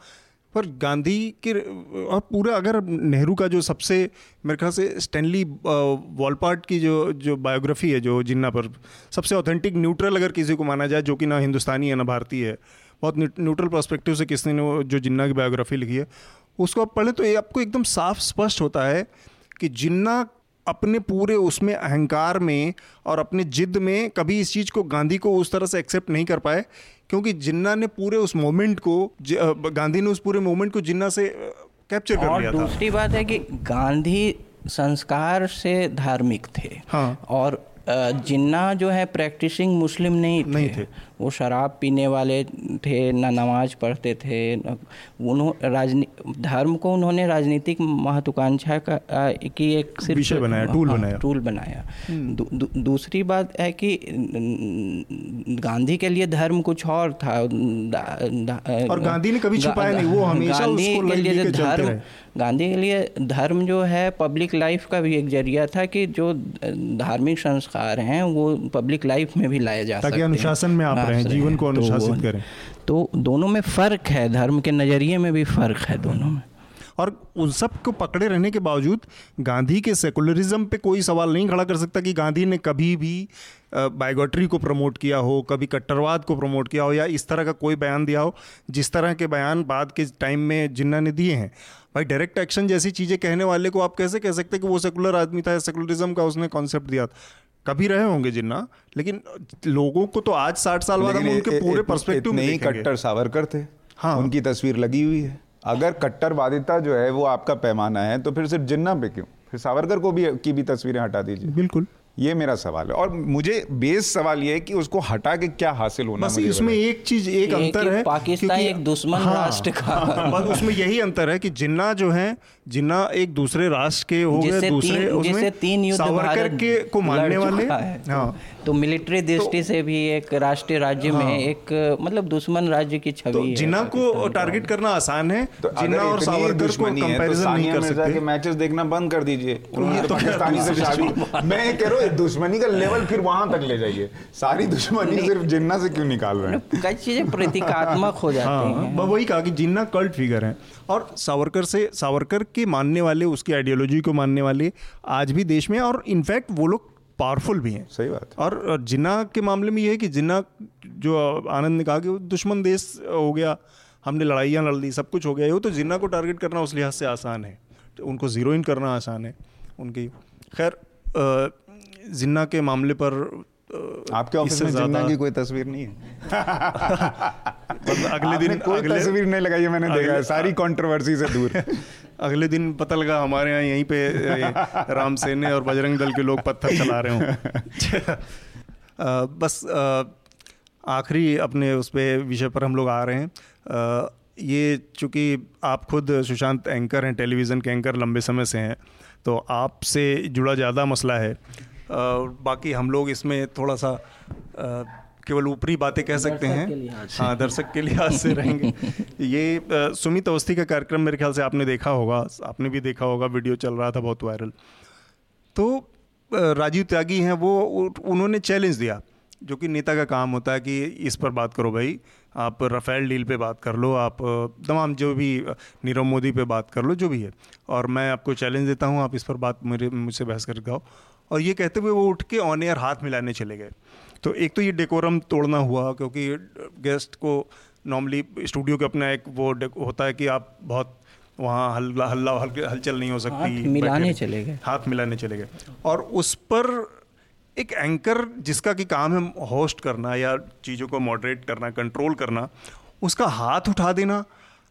पर गांधी के और पूरा अगर नेहरू का जो सबसे, मेरे ख्याल से स्टैनली वॉलपार्ट की जो जो बायोग्राफी है, जो जिन्ना पर सबसे ऑथेंटिक न्यूट्रल अगर किसी को माना जाए, जो कि ना हिंदुस्तानी है, ना भारतीय है, बहुत न्यूट्रल पर्सपेक्टिव से किसी ने जो जिन्ना की बायोग्राफी लिखी है, उसको आप पढ़ें तो ये आपको एकदम साफ़ स्पष्ट होता है कि जिन्ना अपने पूरे उसमें अहंकार में और अपने जिद में कभी इस चीज़ को गांधी को उस तरह से एक्सेप्ट नहीं कर पाए क्योंकि जिन्ना ने पूरे उस मोमेंट को गांधी ने उस पूरे मोमेंट को जिन्ना से कैप्चर कर लिया था। दूसरी बात है कि गांधी संस्कार से धार्मिक थे। हाँ। और जिन्ना जो है प्रैक्टिसिंग मुस्लिम नहीं थे, नहीं थे। वो शराब पीने वाले थे ना नमाज़ पढ़ते थे उन्होंने राजनी धर्म को उन्होंने राजनीतिक महत्वाकांक्षा का की एक सिर्फ़ विषय बनाया टूल हाँ, बनाया। टूल बनाया। हम्म। दू, दू, दूसरी बात है कि गांधी के लिए धर्म कुछ और था दा, दा, और गांधी ने कभी छुपाया नहीं वो हमेशा गांधी के लिए धर्म गांधी के लिए धर्म जो है पब्लिक लाइफ का भी एक ज़रिया था कि जो धार्मिक संस्कार हैं वो पब्लिक लाइफ में भी लाया जा सकते अनुशासन में आप रहे हैं जीवन को अनुशासित तो करें। तो दोनों में फ़र्क है धर्म के नज़रिए में भी फ़र्क है दोनों में। और उन सबको पकड़े रहने के बावजूद गांधी के सेकुलरिज्म पे कोई सवाल नहीं खड़ा कर सकता कि गांधी ने कभी भी बायोगट्री को प्रमोट किया हो कभी कट्टरवाद को प्रमोट किया हो या इस तरह का कोई बयान दिया हो जिस तरह के बयान बाद के टाइम में जिन्ना ने दिए हैं। भाई डायरेक्ट एक्शन जैसी चीज़ें कहने वाले को आप कैसे कह सकते कि वो सेकुलर आदमी था सेकुलरिज्म का उसने कॉन्सेप्ट दिया था? कभी रहे होंगे जिन्ना लेकिन लोगों को तो आज साठ साल बाद हम उनके पूरे पर्सपेक्टिव में नहीं कट्टर सावरकर थे। हाँ। उनकी तस्वीर लगी हुई है। अगर कट्टरवादिता जो है वो आपका पैमाना है तो फिर सिर्फ़ जिन्ना पे क्यों? फिर सावरकर को भी की भी तस्वीरें हटा दीजिए। बिल्कुल। ये मेरा सवाल है। और मुझे बेस सवाल ये है कि उसको हटा के क्या हासिल होना बस इसमें एक चीज़ एक, एक अंतर एक है पाकिस्तान एक दुश्मन हाँ, राष्ट्र का। बस उसमें यही अंतर है कि जिन्ना जो है जिन्ना एक दूसरे राष्ट्र के हो गए दूसरे उसमें तीन युद्ध सावरकर के को मानने वाले। हाँ। तो मिलिट्री दृष्टि तो, से भी एक राष्ट्रीय राज्य हाँ, में एक मतलब दुश्मन राज्य की छवि तो जिन्ना को टारगेट करना आसान है तो जिन्ना और सावरकर को कंपैरिजन तो नहीं कर सकते। मैचेस देखना बंद कर दीजिए। तो पाकिस्तानी से शादी मैं कह रहा हूँ दुश्मनी का लेवल फिर वहाँ तक ले जाइए। सारी दुश्मनी सिर्फ़ जिन्ना से क्यों निकाल रहे हैं? कई चीज़ें प्रतीकात्मक हो जाती हाँ, हैं। वही कहा कि जिन्ना कल्ट फिगर है। और सावरकर से सावरकर के मानने वाले उसकी आइडियोलॉजी को मानने वाले आज भी देश में और इनफैक्ट वो लोग पावरफुल भी हैं। सही बात। और जिन्ना के मामले में ये है कि जिन्ना जो आनंद ने कहा कि दुश्मन देश हो गया हमने लड़ाइयाँ लड़ ली सब कुछ हो गया वो तो जिन्ना को टारगेट करना उस लिहाज से आसान है। तो उनको ज़ीरो इन करना आसान है उनकी। खैर जिन्ना के मामले पर आपके ऑफ़िस में जिन्ना की कोई तस्वीर नहीं है। अगले दिन कोई अगले, तस्वीर नहीं लगाई है मैंने देखा है सारी कंट्रोवर्सी से दूर। अगले दिन पता लगा हमारे यहाँ यहीं पे राम सेने और बजरंग दल के लोग पत्थर चला रहे हों। बस आखिरी अपने उस पर विषय पर हम लोग आ रहे हैं। ये चूँकि आप खुद सुशांत एंकर हैं टेलीविज़न के एंकर लंबे समय से हैं तो आपसे जुड़ा ज़्यादा मसला है। बाकी हम लोग इसमें थोड़ा सा केवल ऊपरी बातें कह सकते हैं। हाँ दर्शक के लिहाज से रहेंगे। ये सुमित अवस्थी का कार्यक्रम मेरे ख्याल से आपने देखा होगा आपने भी देखा होगा वीडियो चल रहा था बहुत वायरल। तो राजीव त्यागी हैं वो उन्होंने चैलेंज दिया जो कि नेता का काम होता है कि इस पर बात करो भाई आप रफ़ेल डील पे बात कर लो आप तमाम जो भी नीरव मोदी पे बात कर लो जो भी है। और मैं आपको चैलेंज देता हूँ आप इस पर बात मेरे मुझसे बहस कर गाओ। और ये कहते हुए वो उठ के ऑन एयर हाथ मिलाने चले गए। तो एक तो ये डेकोरम तोड़ना हुआ क्योंकि गेस्ट को नॉर्मली स्टूडियो के अपना एक वो होता है कि आप बहुत वहाँ हल्ला हल्ला हल, हलचल नहीं हो सकती हाथ मिलाने चले गए। हाथ मिलाने चले गए। और उस पर एक एंकर जिसका कि काम है होस्ट करना या चीज़ों को मॉडरेट करना कंट्रोल करना उसका हाथ उठा देना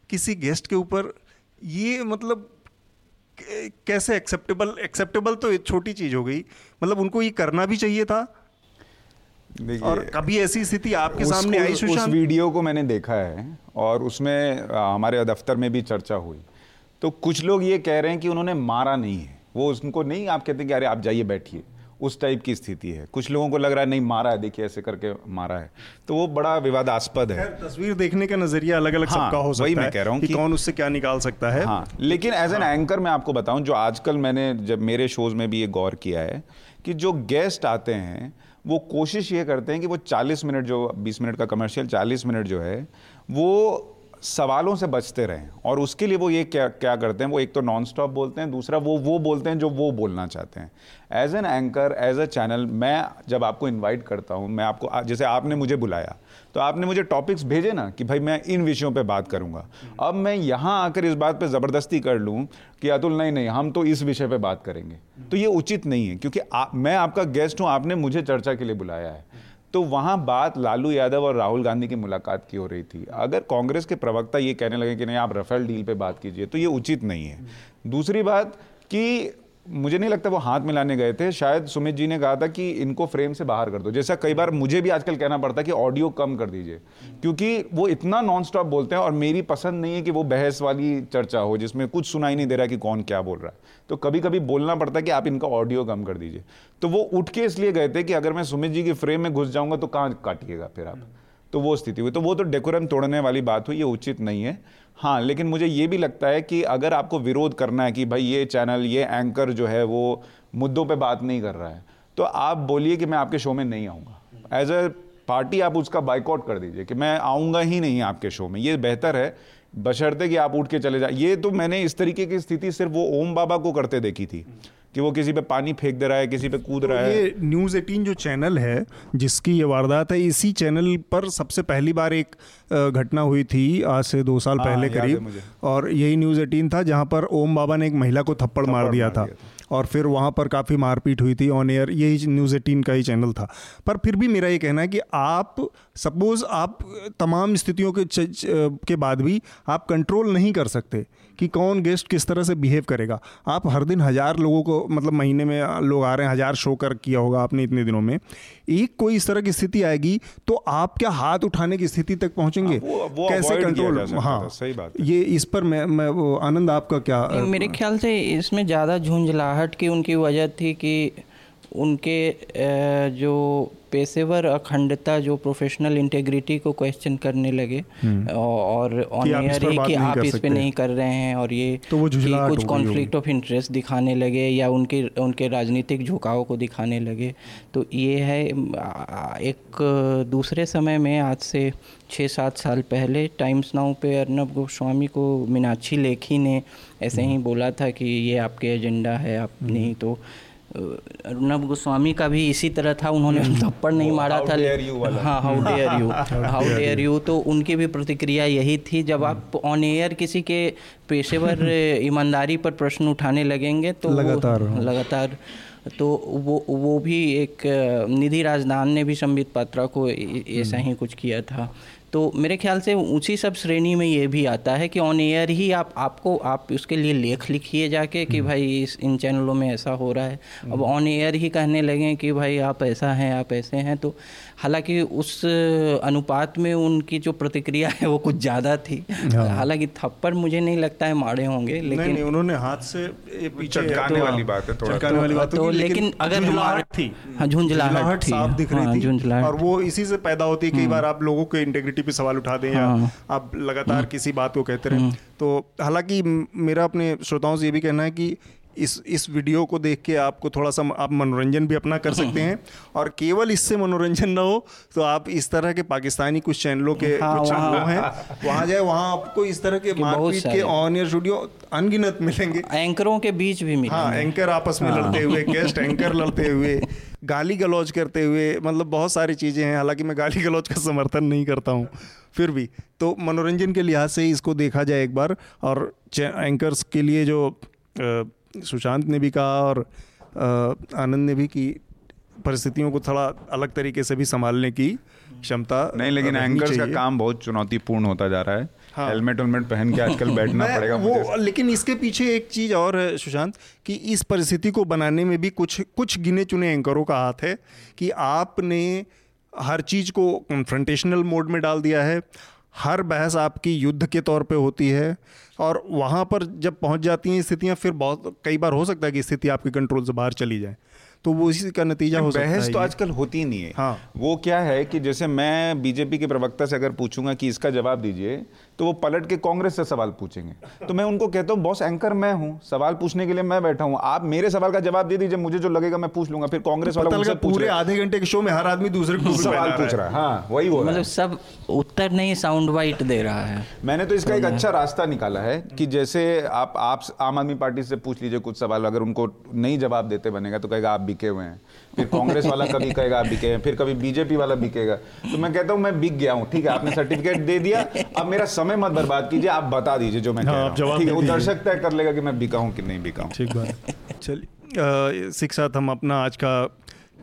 किसी गेस्ट के ऊपर ये मतलब कैसे एक्सेप्टेबल एक्सेप्टेबल तो छोटी चीज़ हो गई। मतलब उनको ये करना भी चाहिए था। और कभी ऐसी स्थिति आपके सामने आई उस वीडियो को मैंने देखा है और उसमें हमारे दफ्तर में भी चर्चा हुई। तो कुछ लोग ये कह रहे हैं कि उन्होंने मारा नहीं है। वो उनको नहीं आप कहते कि अरे आप जाइए बैठिए। उस टाइप की स्थिति है। कुछ लोगों को लग रहा है नहीं मारा है देखिए ऐसे करके मारा है। तो वो बड़ा विवादास्पद है। तस्वीर देखने का नज़रिया अलग अलग हाँ, सबका हो सकता वही मैं कह रहा हूँ कि, कि कौन उससे क्या निकाल सकता है। हाँ लेकिन एज एन एंकर मैं आपको बताऊँ जो आजकल मैंने जब मेरे शोज़ में भी ये गौर किया है कि जो गेस्ट आते हैं वो कोशिश ये करते हैं कि वो 40 मिनट जो 20 मिनट का कमर्शियल 40 मिनट जो है वो सवालों से बचते रहें और उसके लिए वो ये क्या क्या करते हैं वो एक तो नॉन स्टॉप बोलते हैं दूसरा वो वो बोलते हैं जो वो बोलना चाहते हैं। As an anchor as a channel मैं जब आपको इनवाइट करता हूँ मैं आपको जैसे आपने मुझे बुलाया तो आपने मुझे टॉपिक्स भेजे ना कि भाई मैं इन विषयों पे बात करूँगा। अब मैं यहाँ आकर इस बात पे ज़बरदस्ती कर लूँ कि अतुल नहीं नहीं हम तो इस विषय पे बात करेंगे। तो ये उचित नहीं है क्योंकि आ, मैं आपका गेस्ट हूँ आपने मुझे चर्चा के लिए बुलाया है। तो वहाँ बात लालू यादव और राहुल गांधी की मुलाकात की हो रही थी। अगर कांग्रेस के प्रवक्ता ये कहने लगे कि नहीं, आप रफेल डील पे बात कीजिए तो ये उचित नहीं है। दूसरी बात कि मुझे नहीं लगता वो हाथ मिलाने गए थे। शायद सुमित जी ने कहा था कि इनको फ्रेम से बाहर कर दो। जैसा कई बार मुझे भी आजकल कहना पड़ता है कि ऑडियो कम कर दीजिए। क्योंकि वो इतना नॉन स्टॉप बोलते हैं और मेरी पसंद नहीं है कि वो बहस वाली चर्चा हो, जिसमें कुछ सुनाई नहीं दे रहा कि कौन क्या बोल रहा है। तो कभी कभी बोलना पड़ता है कि आप इनका ऑडियो कम कर दीजिए। तो वो उठ के इसलिए गए थे कि अगर मैं सुमित जी की फ्रेम में घुस जाऊँगा तो कहाँ काटिएगा फिर आप? तो वो स्थिति हुई। तो वो तो डेकोरम तोड़ने वाली बात हुई, ये उचित नहीं है। हाँ लेकिन मुझे ये भी लगता है कि अगर आपको विरोध करना है कि भाई ये चैनल ये एंकर जो है वो मुद्दों पे बात नहीं कर रहा है तो आप बोलिए कि मैं आपके शो में नहीं आऊँगा। एज अ पार्टी आप उसका बाइकआउट कर दीजिए कि मैं आऊँगा ही नहीं आपके शो में। ये बेहतर है, बशर्ते कि आप उठ के चले जाए। ये तो मैंने इस तरीके की स्थिति सिर्फ़ वो ओम बाबा को करते देखी थी। कि वो किसी पे पानी फेंक दे रहा है किसी पे कूद रहा है। ये न्यूज़ एटीन जो चैनल है जिसकी ये वारदात है इसी चैनल पर सबसे पहली बार एक घटना हुई थी आज से दो साल हाँ, पहले करीब। और यही न्यूज़ एटीन था जहाँ पर ओम बाबा ने एक महिला को थप्पड़, थप्पड़ मार दिया था, था। और फिर वहाँ पर काफ़ी मारपीट हुई थी ऑन एयर यही न्यूज़ एटीन का ही चैनल था। पर फिर भी मेरा ये कहना है कि आप सपोज़ आप तमाम स्थितियों के के बाद भी आप कंट्रोल नहीं कर सकते। कि कौन गेस्ट किस तरह से बिहेव करेगा। आप हर दिन हज़ार लोगों को मतलब महीने में लोग आ रहे हैं हज़ार शो कर किया होगा आपने इतने दिनों में। एक कोई इस तरह की स्थिति आएगी तो आप क्या हाथ उठाने की स्थिति तक पहुँचेंगे? हाँ, वो, वो कैसे कंट्रोल हाँ। सही बात ये इस पर मैं मैं वो आनंद आपका क्या मेरे ख्याल से इसमें ज़्यादा झुंझलाहट की उनकी वजह थी कि उनके जो पेशेवर अखंडता जो प्रोफेशनल इंटेग्रिटी को क्वेश्चन करने लगे हम्म। और ऑन एयर ही कि आप इस पे नहीं कर रहे हैं और ये तो वो कि कुछ कॉन्फ्लिक्ट ऑफ़ इंटरेस्ट दिखाने लगे या उनके उनके राजनीतिक झुकाव को दिखाने लगे तो ये है एक दूसरे समय में आज से छः सात साल पहले टाइम्स नाउ पे अर्नब गोस्वामी को मीनाक्षी लेखी ने ऐसे ही हम्म। बोला था कि ये आपके एजेंडा है आप हम्म। नहीं तो अर्नब गोस्वामी का भी इसी तरह था उन्होंने हम्म। थप्पड़ नहीं मारा था। हाँ how dare you how dare you तो उनकी भी प्रतिक्रिया यही थी जब आप ऑन एयर किसी के पेशेवर ईमानदारी पर प्रश्न उठाने लगेंगे तो लगातार लगातार तो वो वो भी एक निधि राजदान ने भी संबित पात्रा को ऐसा हम्म। ही कुछ किया था। तो मेरे ख्याल से उसी सब श्रेणी में ये भी आता है कि ऑन एयर ही आप आपको आप उसके लिए लेख लिखिए जाके कि हम्म। भाई इस इन चैनलों में ऐसा हो रहा है। अब ऑन एयर ही कहने लगे कि भाई आप ऐसा हैं आप ऐसे हैं तो हालाँकि उस अनुपात में उनकी जो प्रतिक्रिया है वो कुछ ज़्यादा थी। हाँ। हालाँकि थप्पड़ मुझे नहीं लगता है मारे होंगे लेकिन नहीं, नहीं, उन्होंने हाथ से पीछे चटकाने तो, वाली बात है थोड़ा चटकाने वाली बात तो, लेकिन अगर झुंझलाहट थी। हाँ झुंझलाहट साफ़ दिख रही हाँ, थी। और वो इसी से पैदा होती है कई हम्म। बार आप लोगों के इंटेग्रिटी पे सवाल उठा दें या हाँ। आप लगातार हम्म। किसी बात को कहते रहे हम्म। तो हालाँकि मेरा अपने श्रोताओं से ये भी कहना है कि इस इस वीडियो को देख के आपको थोड़ा सा आप मनोरंजन भी अपना कर सकते हैं। और केवल इससे मनोरंजन ना हो तो आप इस तरह के पाकिस्तानी कुछ चैनलों के हाँ, कुछ वो हैं वहाँ जाए वहाँ आपको इस तरह के मारपीट के ऑन एयर स्टूडियो अनगिनत मिलेंगे। एंकरों के बीच भी मिलेंगे। हाँ एंकर आपस में हाँ। लड़ते हुए गेस्ट एंकर लड़ते हुए गाली गलौज करते हुए मतलब बहुत सारी चीज़ें हैं हालाँकि मैं गाली गलौज का समर्थन नहीं करता हूँ फिर भी। तो मनोरंजन के लिहाज से इसको देखा जाए एक बार और एंकर्स के लिए जो सुशांत ने भी कहा और आनंद ने भी कि परिस्थितियों को थोड़ा अलग तरीके से भी संभालने की क्षमता नहीं लेकिन एंकर्स का काम बहुत चुनौतीपूर्ण होता जा रहा है। हाँ। हेलमेट वेलमेट पहन के आजकल बैठना पड़ेगा वो लेकिन इसके पीछे एक चीज़ और है सुशांत कि इस परिस्थिति को बनाने में भी कुछ कुछ गिने चुने एंकरों का हाथ है कि आपने हर चीज़ को कन्फ्रंटेशनल मोड में डाल दिया है हर बहस आपकी युद्ध के तौर पे होती है और वहाँ पर जब पहुँच जाती हैं स्थितियाँ फिर बहुत कई बार हो सकता है कि स्थिति आपके कंट्रोल से बाहर चली जाए। तो वो इसी का नतीजा हो सकता है बहस तो आजकल होती नहीं है। हाँ। वो क्या है कि जैसे मैं बीजेपी के प्रवक्ता से अगर पूछूँगा कि इसका जवाब दीजिए तो वो पलट के कांग्रेस से सवाल पूछेंगे। तो मैं उनको कहता हूँ बॉस एंकर मैं हूँ। सवाल पूछने के लिए मैं बैठा हूँ। आप मेरे सवाल का जवाब दे दीजिए मुझे जो लगेगा मैं पूछ लूँगा। फिर कांग्रेस वाला पूरे आधे घंटे के शो में हर आदमी दूसरे को सवाल पूछ रहा है। हाँ वही वो मतलब सब उत्तर नहीं साउंड वाइट दे रहा है। मैंने तो इसका एक अच्छा रास्ता निकाला है कि जैसे आप आप आम आदमी पार्टी से पूछ लीजिए कुछ सवाल अगर उनको नहीं जवाब देते बनेगा तो कहेगा आप बिके हुए हैं। फिर कांग्रेस वाला कभी कहेगा आप बिके फिर कभी बीजेपी वाला बिकेगा। तो मैं कहता हूँ मैं बिक गया हूँ ठीक है आपने सर्टिफिकेट दे दिया। अब मेरा समय मत बर्बाद कीजिए आप बता दीजिए जो मैं हाँ, कह रहा ठीक है वो दर्शक तय कर लेगा कि मैं बिका हूँ कि नहीं बिका हूँ। ठीक बात। चलिए सिख साथ हम अपना आज का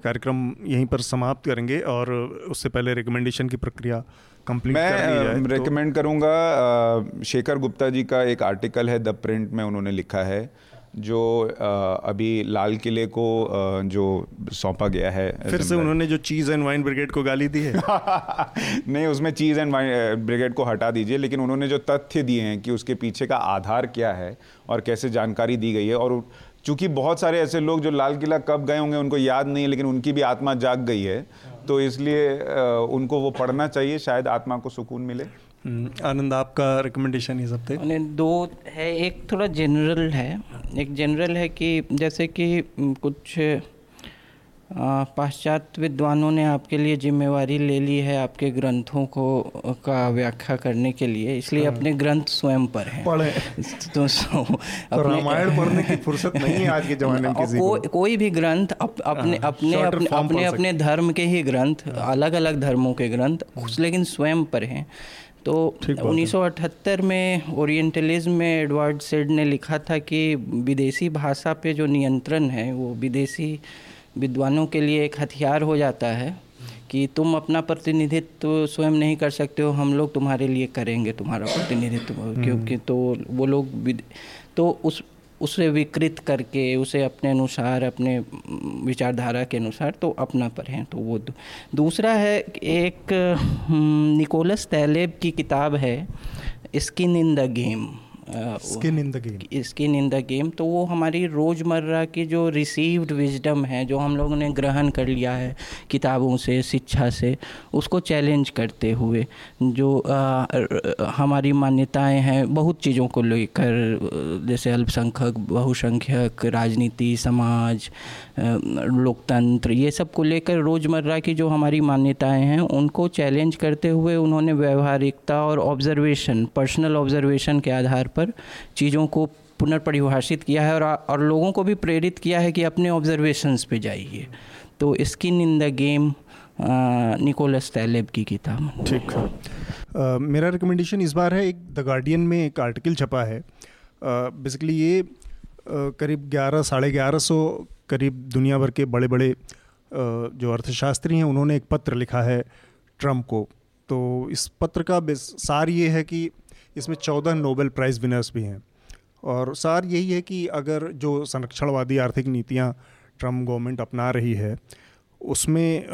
कार्यक्रम यहीं पर समाप्त करेंगे और उससे पहले रिकमेंडेशन की प्रक्रिया कंप्लीट मैं रिकमेंड तो... करूँगा शेखर गुप्ता जी का एक आर्टिकल है द प्रिंट में उन्होंने लिखा है। जो अभी लाल किले को जो सौंपा गया है फिर से उन्होंने जो चीज़ एंड वाइन ब्रिगेड को गाली दी है। नहीं उसमें चीज़ एंड वाइन ब्रिगेड को हटा दीजिए लेकिन उन्होंने जो तथ्य दिए हैं कि उसके पीछे का आधार क्या है और कैसे जानकारी दी गई है और चूँकि बहुत सारे ऐसे लोग जो लाल किला कब गए होंगे उनको याद नहीं है लेकिन उनकी भी आत्मा जाग गई है तो इसलिए उनको वो पढ़ना चाहिए शायद आत्मा को सुकून मिले। आनंद आपका रिकमेंडेशन ये सब थे दो है एक थोड़ा जनरल है। एक जनरल है कि जैसे कि कुछ पाश्चात्य विद्वानों ने आपके लिए जिम्मेवारी ले ली है आपके ग्रंथों को का व्याख्या करने के लिए इसलिए हाँ। अपने ग्रंथ स्वयं पर हैं। पढ़े। तो, सो, तो रामायण पढ़ने की फुर्सत नहीं है आज के जमाने में किसी को, कोई भी ग्रंथ अप, अपने हाँ, अपने अपने अपने अपने धर्म के ही ग्रंथ अलग अलग धर्मों के ग्रंथ लेकिन स्वयं पर हैं। तो 1978 में ओरिएंटलिज्म में एडवर्ड सेड ने लिखा था कि विदेशी भाषा पे जो नियंत्रण है वो विदेशी विद्वानों के लिए एक हथियार हो जाता है कि तुम अपना प्रतिनिधित्व तो स्वयं नहीं कर सकते हो हम लोग तुम्हारे लिए करेंगे तुम्हारा प्रतिनिधित्व हम्म। क्योंकि तो वो लोग तो उस उसे विकृत करके, उसे अपने अनुसार, अपने विचारधारा के अनुसार तो अपना पर हैं तो वो दूसरा है एक निकोलस तैलेब की किताब है skin in the game. Skin in the game skin in the game तो वो हमारी रोज़मर्रा की जो रिसीव्ड विजडम है जो हम लोगों ने ग्रहण कर लिया है किताबों से शिक्षा से उसको चैलेंज करते हुए जो आ, हमारी मान्यताएँ हैं बहुत चीज़ों को लेकर जैसे अल्पसंख्यक बहुसंख्यक राजनीति समाज लोकतंत्र ये सबको लेकर रोज़मर्रा की जो हमारी मान्यताएँ हैं उनको चैलेंज करते हुए उन्होंने व्यवहारिकता और ऑब्जर्वेशन पर्सनल ऑब्जर्वेशन के आधार पर चीज़ों को पुनर्परिभाषित किया है और और लोगों को भी प्रेरित किया है कि अपने ऑब्जर्वेशंस पे जाइए। तो skin in the game Nicholas Taleb की किताब। ठीक। है मेरा रिकमेंडेशन इस बार है, एक द गार्डियन में एक आर्टिकल छपा है। बेसिकली ये करीब ग्यारह, साढ़े ग्यारह सौ करीब दुनिया भर के बड़े बड़े जो अर्थशास्त्री हैं, उन्होंने एक पत्र लिखा है ट्रंप को। तो इस पत्र का सार ये है कि इसमें चौदह नोबेल प्राइज़ विनर्स भी हैं। और सार यही है कि अगर जो संरक्षणवादी आर्थिक नीतियाँ ट्रंप गवर्नमेंट अपना रही है, उसमें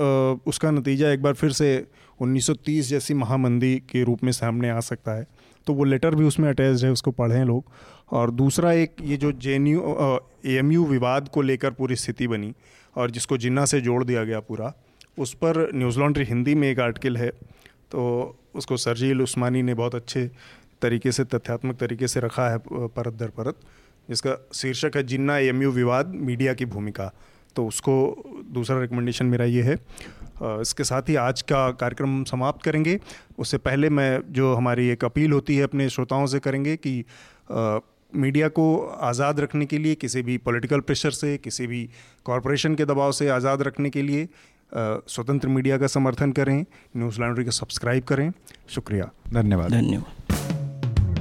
उसका नतीजा एक बार फिर से 1930 जैसी महामंदी के रूप में सामने आ सकता है। तो वो लेटर भी उसमें अटैच है, उसको पढ़ें लोग। और दूसरा एक, ये जो जे एन यू विवाद को लेकर पूरी स्थिति बनी और जिसको जिन्ना से जोड़ दिया गया पूरा, उस पर न्यूज़ लॉन्ड्री हिंदी में एक आर्टिकल है। तो उसको सरजील उस्मानी ने बहुत अच्छे तरीके से तथ्यात्मक तरीके से रखा है परत दर परत। जिसका शीर्षक है जिन्ना एम यू विवाद मीडिया की भूमिका। तो उसको दूसरा रिकमेंडेशन मेरा ये है। इसके साथ ही आज का कार्यक्रम समाप्त करेंगे। उससे पहले मैं जो हमारी एक अपील होती है अपने श्रोताओं से करेंगे कि आ, मीडिया को आज़ाद रखने के लिए किसी भी पॉलिटिकल प्रेशर से किसी भी कॉरपोरेशन के दबाव से आज़ाद रखने के लिए स्वतंत्र मीडिया का समर्थन करें न्यूज़ लॉन्ड्री को सब्सक्राइब करें। शुक्रिया। धन्यवाद। धन्यवाद।